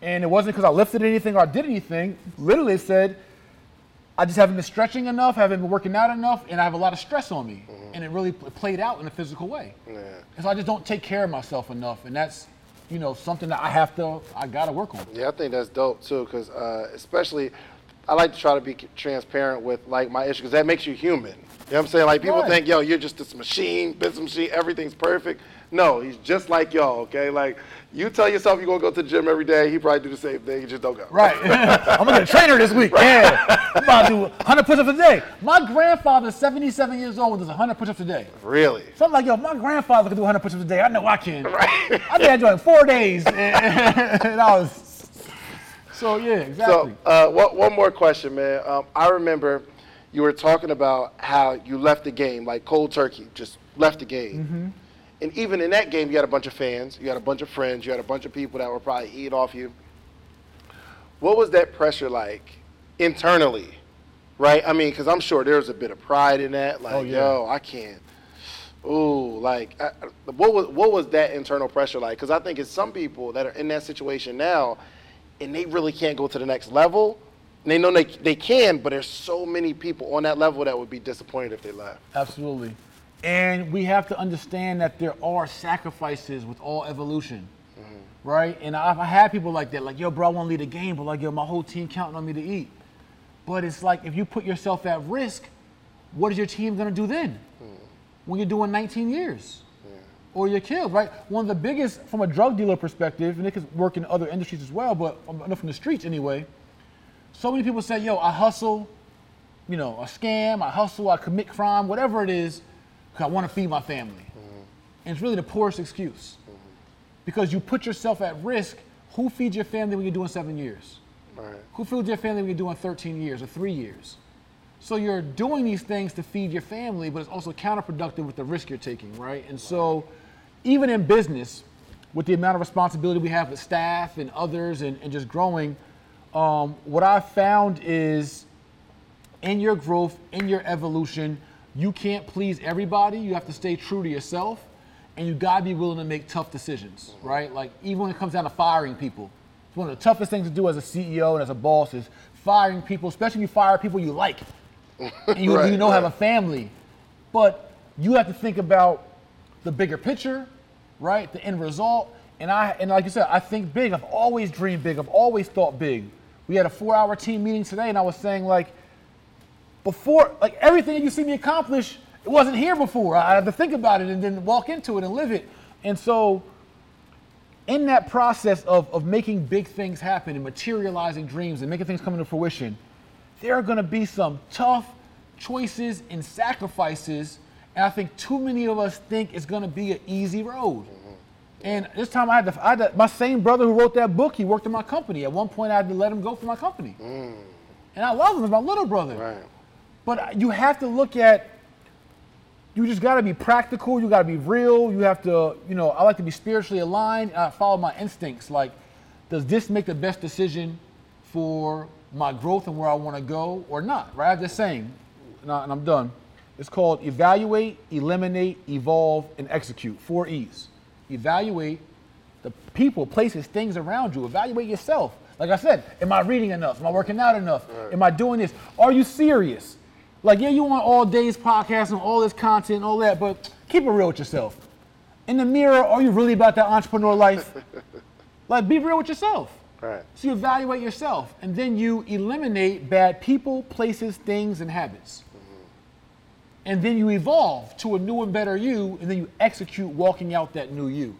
Speaker 2: and it wasn't because I lifted anything or I did anything. Literally, it said I just haven't been stretching enough, haven't been working out enough, and I have a lot of stress on me, mm-hmm. and it really pl- played out in a physical way.
Speaker 1: Yeah.
Speaker 2: And so I just don't take care of myself enough, and that's you know something that I have to I gotta work on.
Speaker 1: Yeah, I think that's dope too, because uh, especially I like to try to be transparent with like my issue because that makes you human. You know what I'm saying? Like people
Speaker 2: Right.
Speaker 1: think, yo, you're just this machine, business machine, everything's perfect. No, he's just like y'all. Okay, like you tell yourself you're gonna go to the gym every day, he probably do the same thing. You just don't go.
Speaker 2: Right. I'm gonna get a trainer this week. Yeah. I'm about to do 100 push-ups a day. My grandfather's 77 years old and does 100 push-ups a day.
Speaker 1: Really?
Speaker 2: So I'm like, yo, my grandfather can do 100 push-ups a day. I know I can. Right. I did that joint four days, and, and I was. So yeah, exactly.
Speaker 1: So, uh, one, one more question, man. Um, I remember you were talking about how you left the game, like cold turkey, just left the game.
Speaker 2: Mm-hmm.
Speaker 1: And even in that game, you had a bunch of fans, you had a bunch of friends, you had a bunch of people that were probably eating off you. What was that pressure like internally? Right? I mean, because I'm sure there was a bit of pride in that. Like,
Speaker 2: Oh, yeah.
Speaker 1: yo, I can't. Ooh, like, I, I- what was what was that internal pressure like? Because I think it's some people that are in that situation now, and they really can't go to the next level. And they know they they can, but there's so many people on that level that would be disappointed if they left.
Speaker 2: Absolutely. And we have to understand that there are sacrifices with all evolution, right? And I've I had people like that, like, yo, bro, I want to lead a game, but like, yo, my whole team counting on me to eat. But it's like, if you put yourself at risk, what is your team going to do then? When you're doing 19 years? Or you're killed, right? One of the biggest, from a drug dealer perspective, and it could work in other industries as well, but I know from the streets anyway, so many people say, yo, I hustle, you know, a scam, I hustle, I commit crime, whatever it is, because I want to feed my family. And it's really the poorest excuse. Because you put yourself at risk. Who feeds your family when you're doing seven years?
Speaker 1: Right.
Speaker 2: Who feeds your family when you're doing 13 years or three years? So you're doing these things to feed your family, but it's also counterproductive with the risk you're taking, right? And so, even in business, with the amount of responsibility we have with staff and others and, and just growing, um, what I've found is in your growth, in your evolution, you can't please everybody. You have to stay true to yourself, and you gotta be willing to make tough decisions, right? Like even when it comes down to firing people, it's one of the toughest things to do as a CEO and as a boss is firing people, especially if you fire people you like, and you,
Speaker 1: Right,
Speaker 2: you know have a family. But you have to think about the bigger picture, right? The end result. And I and like you said, I think big. I've always dreamed big. I've always thought big. We had a four-hour team meeting today, and I was saying like, before, like everything that you see me accomplish, it wasn't here before. I had to think about it and then walk into it and live it. And so, in that process of, of making big things happen and materializing dreams and making things come into fruition, there are going to be some tough choices and sacrifices. And I think too many of us think it's going to be an easy road. And this time I had, to, I had to, my same brother who wrote that book, he worked in my company. At one point, I had to let him go from my company. Mm. And I love him, he's my little brother.
Speaker 1: Right.
Speaker 2: But you have to look at, you just got to be practical. You got to be real. You have to, you know, I like to be spiritually aligned. I follow my instincts. Like, does this make the best decision for my growth and where I want to go or not? Right? I have just saying, and I- and I'm done. It's called evaluate, eliminate, evolve, and execute. Four E's. Evaluate the people, places, things around you. Evaluate yourself. Like I said, am I reading enough? Am I working out enough? Am I doing this? Are you serious? Like, yeah, you want all days podcast and all this content and all that, but keep it real with yourself. In the mirror, are you really about that entrepreneur life? like, be real with yourself.
Speaker 1: Right.
Speaker 2: So you evaluate yourself, and then you eliminate bad people, places, things, and habits. Mm-hmm. And then you evolve to a new and better you, and then you execute walking out that new you.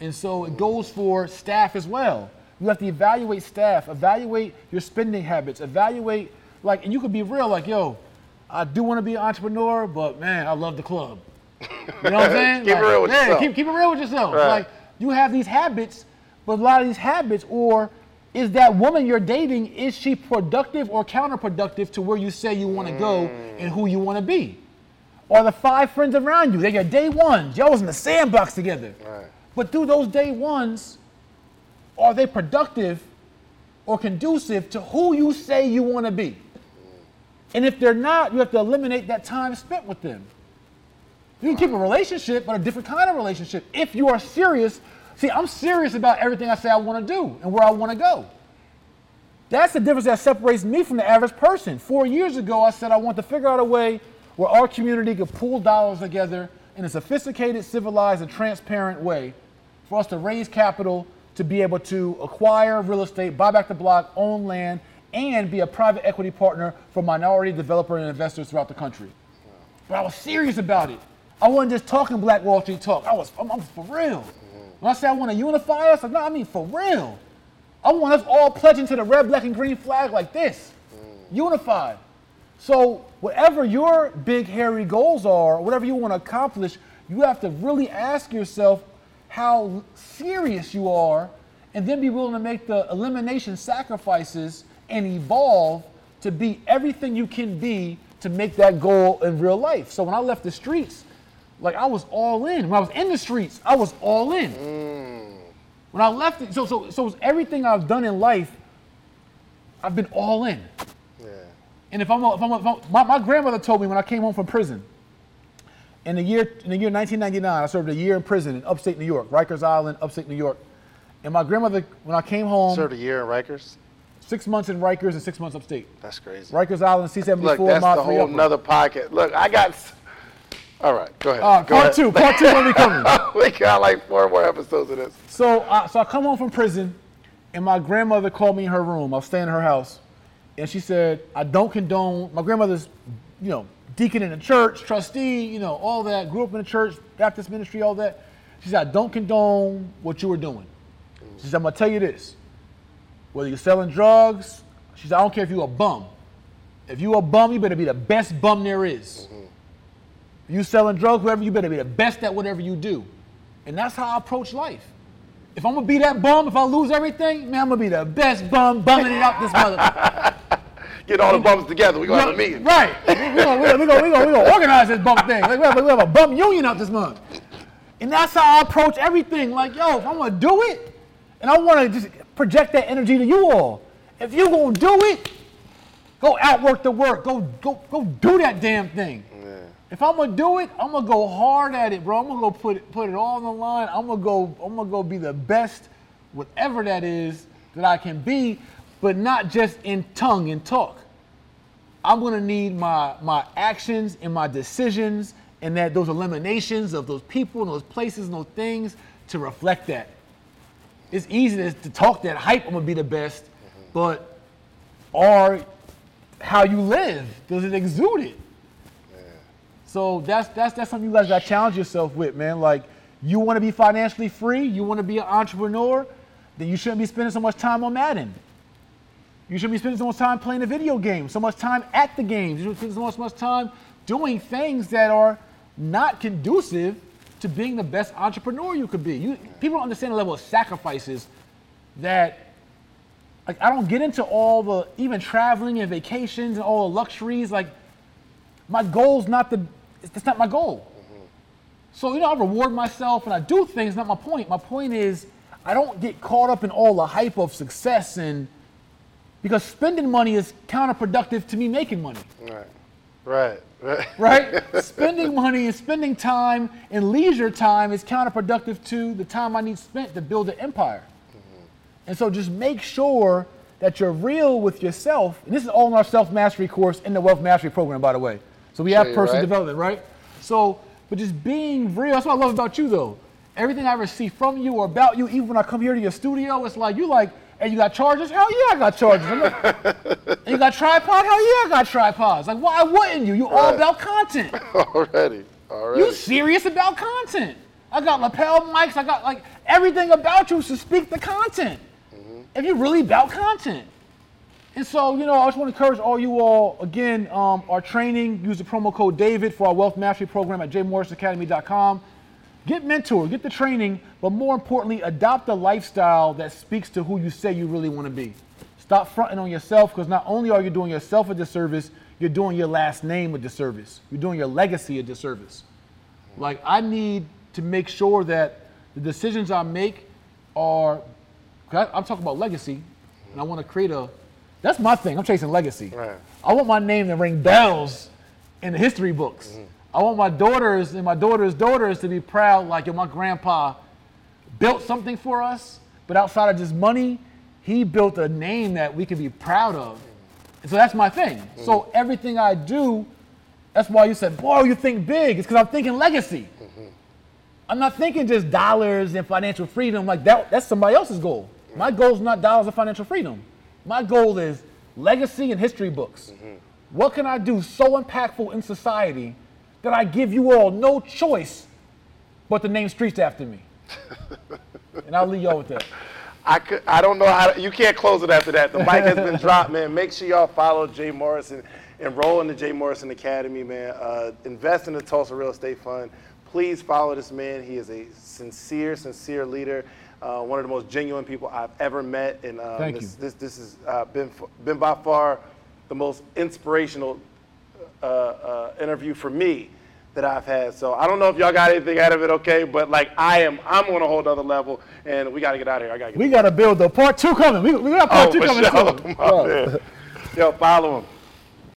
Speaker 2: And so it mm. goes for staff as well. You have to evaluate staff, evaluate your spending habits, evaluate, like, and you could be real, like, yo, I do want to be an entrepreneur, but man, I love the club. You know what I'm saying?
Speaker 1: Keep it real with
Speaker 2: yeah,
Speaker 1: yourself.
Speaker 2: Keep, keep it real with yourself.
Speaker 1: Right.
Speaker 2: Like, you have these habits, but a lot of these habits, or is that woman you're dating, is she productive or counterproductive to where you say you want to go mm. and who you want to be? Or the five friends around you, they're your day ones. Y'all was in the sandbox together.
Speaker 1: Right.
Speaker 2: But through those day ones, are they productive or conducive to who you say you want to be? And if they're not, you have to eliminate that time spent with them. You can keep a relationship, but a different kind of relationship. If you are serious, see, I'm serious about everything I say I want to do and where I want to go. That's the difference that separates me from the average person. Four years ago, I said I want to figure out a way where our community could pool dollars together in a sophisticated, civilized, and transparent way for us to raise capital to be able to acquire real estate, buy back the block, own land, and be a private equity partner for minority developer and investors throughout the country. But I was serious about it. I wasn't just talking Black Wall Street talk. I was, I'm, I'm for real. When I say I want to unify us, like, no, I mean for real. I want us all pledging to the red, black, and green flag like this, unified. So whatever your big hairy goals are, whatever you want to accomplish, you have to really ask yourself how serious you are, and then be willing to make the elimination sacrifices and evolve to be everything you can be to make that goal in real life. So when I left the streets, like I was all in. When I was in the streets, I was all in. Mm. When I left it, so so so everything I've done in life, I've been all in.
Speaker 1: Yeah.
Speaker 2: And if I'm, if I'm, a, if I'm my, my grandmother told me when I came home from prison, in the year in the year 1999, I served a year in prison in upstate New York, Rikers Island, upstate New York. And my grandmother, when I came home,
Speaker 1: Served a year in Rikers.
Speaker 2: Six months in Rikers and six months upstate.
Speaker 1: That's crazy.
Speaker 2: Rikers Island, C74,
Speaker 1: Look, that's
Speaker 2: Mile
Speaker 1: the
Speaker 2: 3
Speaker 1: whole
Speaker 2: Upper.
Speaker 1: nother pocket. Look, I got. s- All right, go ahead.
Speaker 2: Uh,
Speaker 1: go
Speaker 2: part
Speaker 1: ahead.
Speaker 2: two, part two when we coming.
Speaker 1: we got like four more episodes of this.
Speaker 2: So, uh, so I come home from prison, and my grandmother called me in her room. I was staying in her house, and she said, "I don't condone." My grandmother's, you know, deacon in the church, trustee, you know, all that. Grew up in the church, Baptist ministry, all that. She said, "I don't condone what you were doing." She said, "I'm gonna tell you this: whether you're selling drugs, she said, I don't care if you're a bum. If you're a bum, you better be the best bum there is. If you selling drugs, whatever, you better be the best at whatever you do. And that's how I approach life. If I'm gonna be that bum, if I lose everything, man, I'm gonna be the best bum bumming it out this mother.
Speaker 1: Get all the bums together. We're to have a meeting.
Speaker 2: Right. We're gonna, we gonna, we gonna, we gonna, gonna organize this bum thing. Like, we, have, we have a bum union out this month. And that's how I approach everything. Like, yo, if I'm gonna do it, and I wanna just project that energy to you all. If you gonna do it, go outwork the work. Go, go, go do that damn thing. If I'm gonna do it, I'm gonna go hard at it, bro. I'm gonna go put it, put it all on the line. I'm gonna go, I'm gonna go be the best, whatever that is that I can be, but not just in tongue and talk. I'm gonna need my my actions and my decisions and that those eliminations of those people and those places and those things to reflect that. It's easy to, to talk that hype. I'm gonna be the best, but are how you live does it exude it? So that's that's that's something you guys got to challenge yourself with, man. Like you want to be financially free, you want to be an entrepreneur, then you shouldn't be spending so much time on Madden. You shouldn't be spending so much time playing a video game, so much time at the games. You should spend so much, much time doing things that are not conducive to being the best entrepreneur you could be. You, people don't understand the level of sacrifices that like I don't get into all the even traveling and vacations and all the luxuries. Like my goal's not the that's not my goal. Mm-hmm. So you know, I reward myself and I do things. Not my point. My point is I don't get caught up in all the hype of success and because spending money is counterproductive to me making money.
Speaker 1: Right. Right. Right.
Speaker 2: Right? spending money and spending time and leisure time is counterproductive to the time I need spent to build an empire. Mm-hmm. And so just make sure that you're real with yourself. And this is all in our self mastery course in the wealth mastery program, by the way. So we have
Speaker 1: Sure,
Speaker 2: personal
Speaker 1: right.
Speaker 2: development, right? So, but just being real, that's what I love about you though. Everything I receive from you or about you, even when I come here to your studio, it's like you like, and you got chargers? Hell yeah, I got chargers. And you got tripod? Hell yeah, I got tripods. Like, why wouldn't you? You all
Speaker 1: Right.
Speaker 2: about content.
Speaker 1: Already. Already.
Speaker 2: You serious about content. I got lapel mics. I got like everything about you to speak the content. If you really about content. And so, you know, I just want to encourage all you all, again, um, our training, use the promo code DAVID for our wealth mastery program at jmorrisonacademy.com. Get mentored, get the training, but more importantly, adopt a lifestyle that speaks to who you say you really want to be. Stop fronting on yourself because not only are you doing yourself a disservice, you're doing your last name a disservice. You're doing your legacy a disservice. Like, I need to make sure that the decisions I make are, I, I'm talking about legacy, and I want to create a, that's my thing. I'm chasing legacy.
Speaker 1: Right.
Speaker 2: I want my name to ring bells in the history books. Mm-hmm. I want my daughters and my daughters' daughters to be proud, like, yo, my grandpa built something for us, but outside of just money, he built a name that we can be proud of. And so that's my thing. So everything I do, that's why you said, boy, you think big. It's because I'm thinking legacy. I'm not thinking just dollars and financial freedom like that. That's somebody else's goal. My goal is not dollars and financial freedom. My goal is legacy and history books. What can I do so impactful in society that I give you all no choice but to name streets after me? and I'll leave y'all with that.
Speaker 1: I could, I don't know how to, you can't close it after that. The mic has been dropped, man. Make sure y'all follow Jay Morrison, enroll in the Jay Morrison Academy, man. Uh, invest in the Tulsa Real Estate Fund. Please follow this man. He is a sincere, sincere leader. Uh, one of the most genuine people I've ever met, and uh,
Speaker 2: Thank
Speaker 1: this,
Speaker 2: you.
Speaker 1: this this has uh, been been by far the most inspirational uh, uh, interview for me that I've had. So I don't know if y'all got anything out of it, okay? But like I am, I'm on a whole other level, and we got to get out of here. I got to get.
Speaker 2: We got to build the part two coming. We, we got part
Speaker 1: oh,
Speaker 2: two coming
Speaker 1: sure.
Speaker 2: soon.
Speaker 1: Yo, follow him.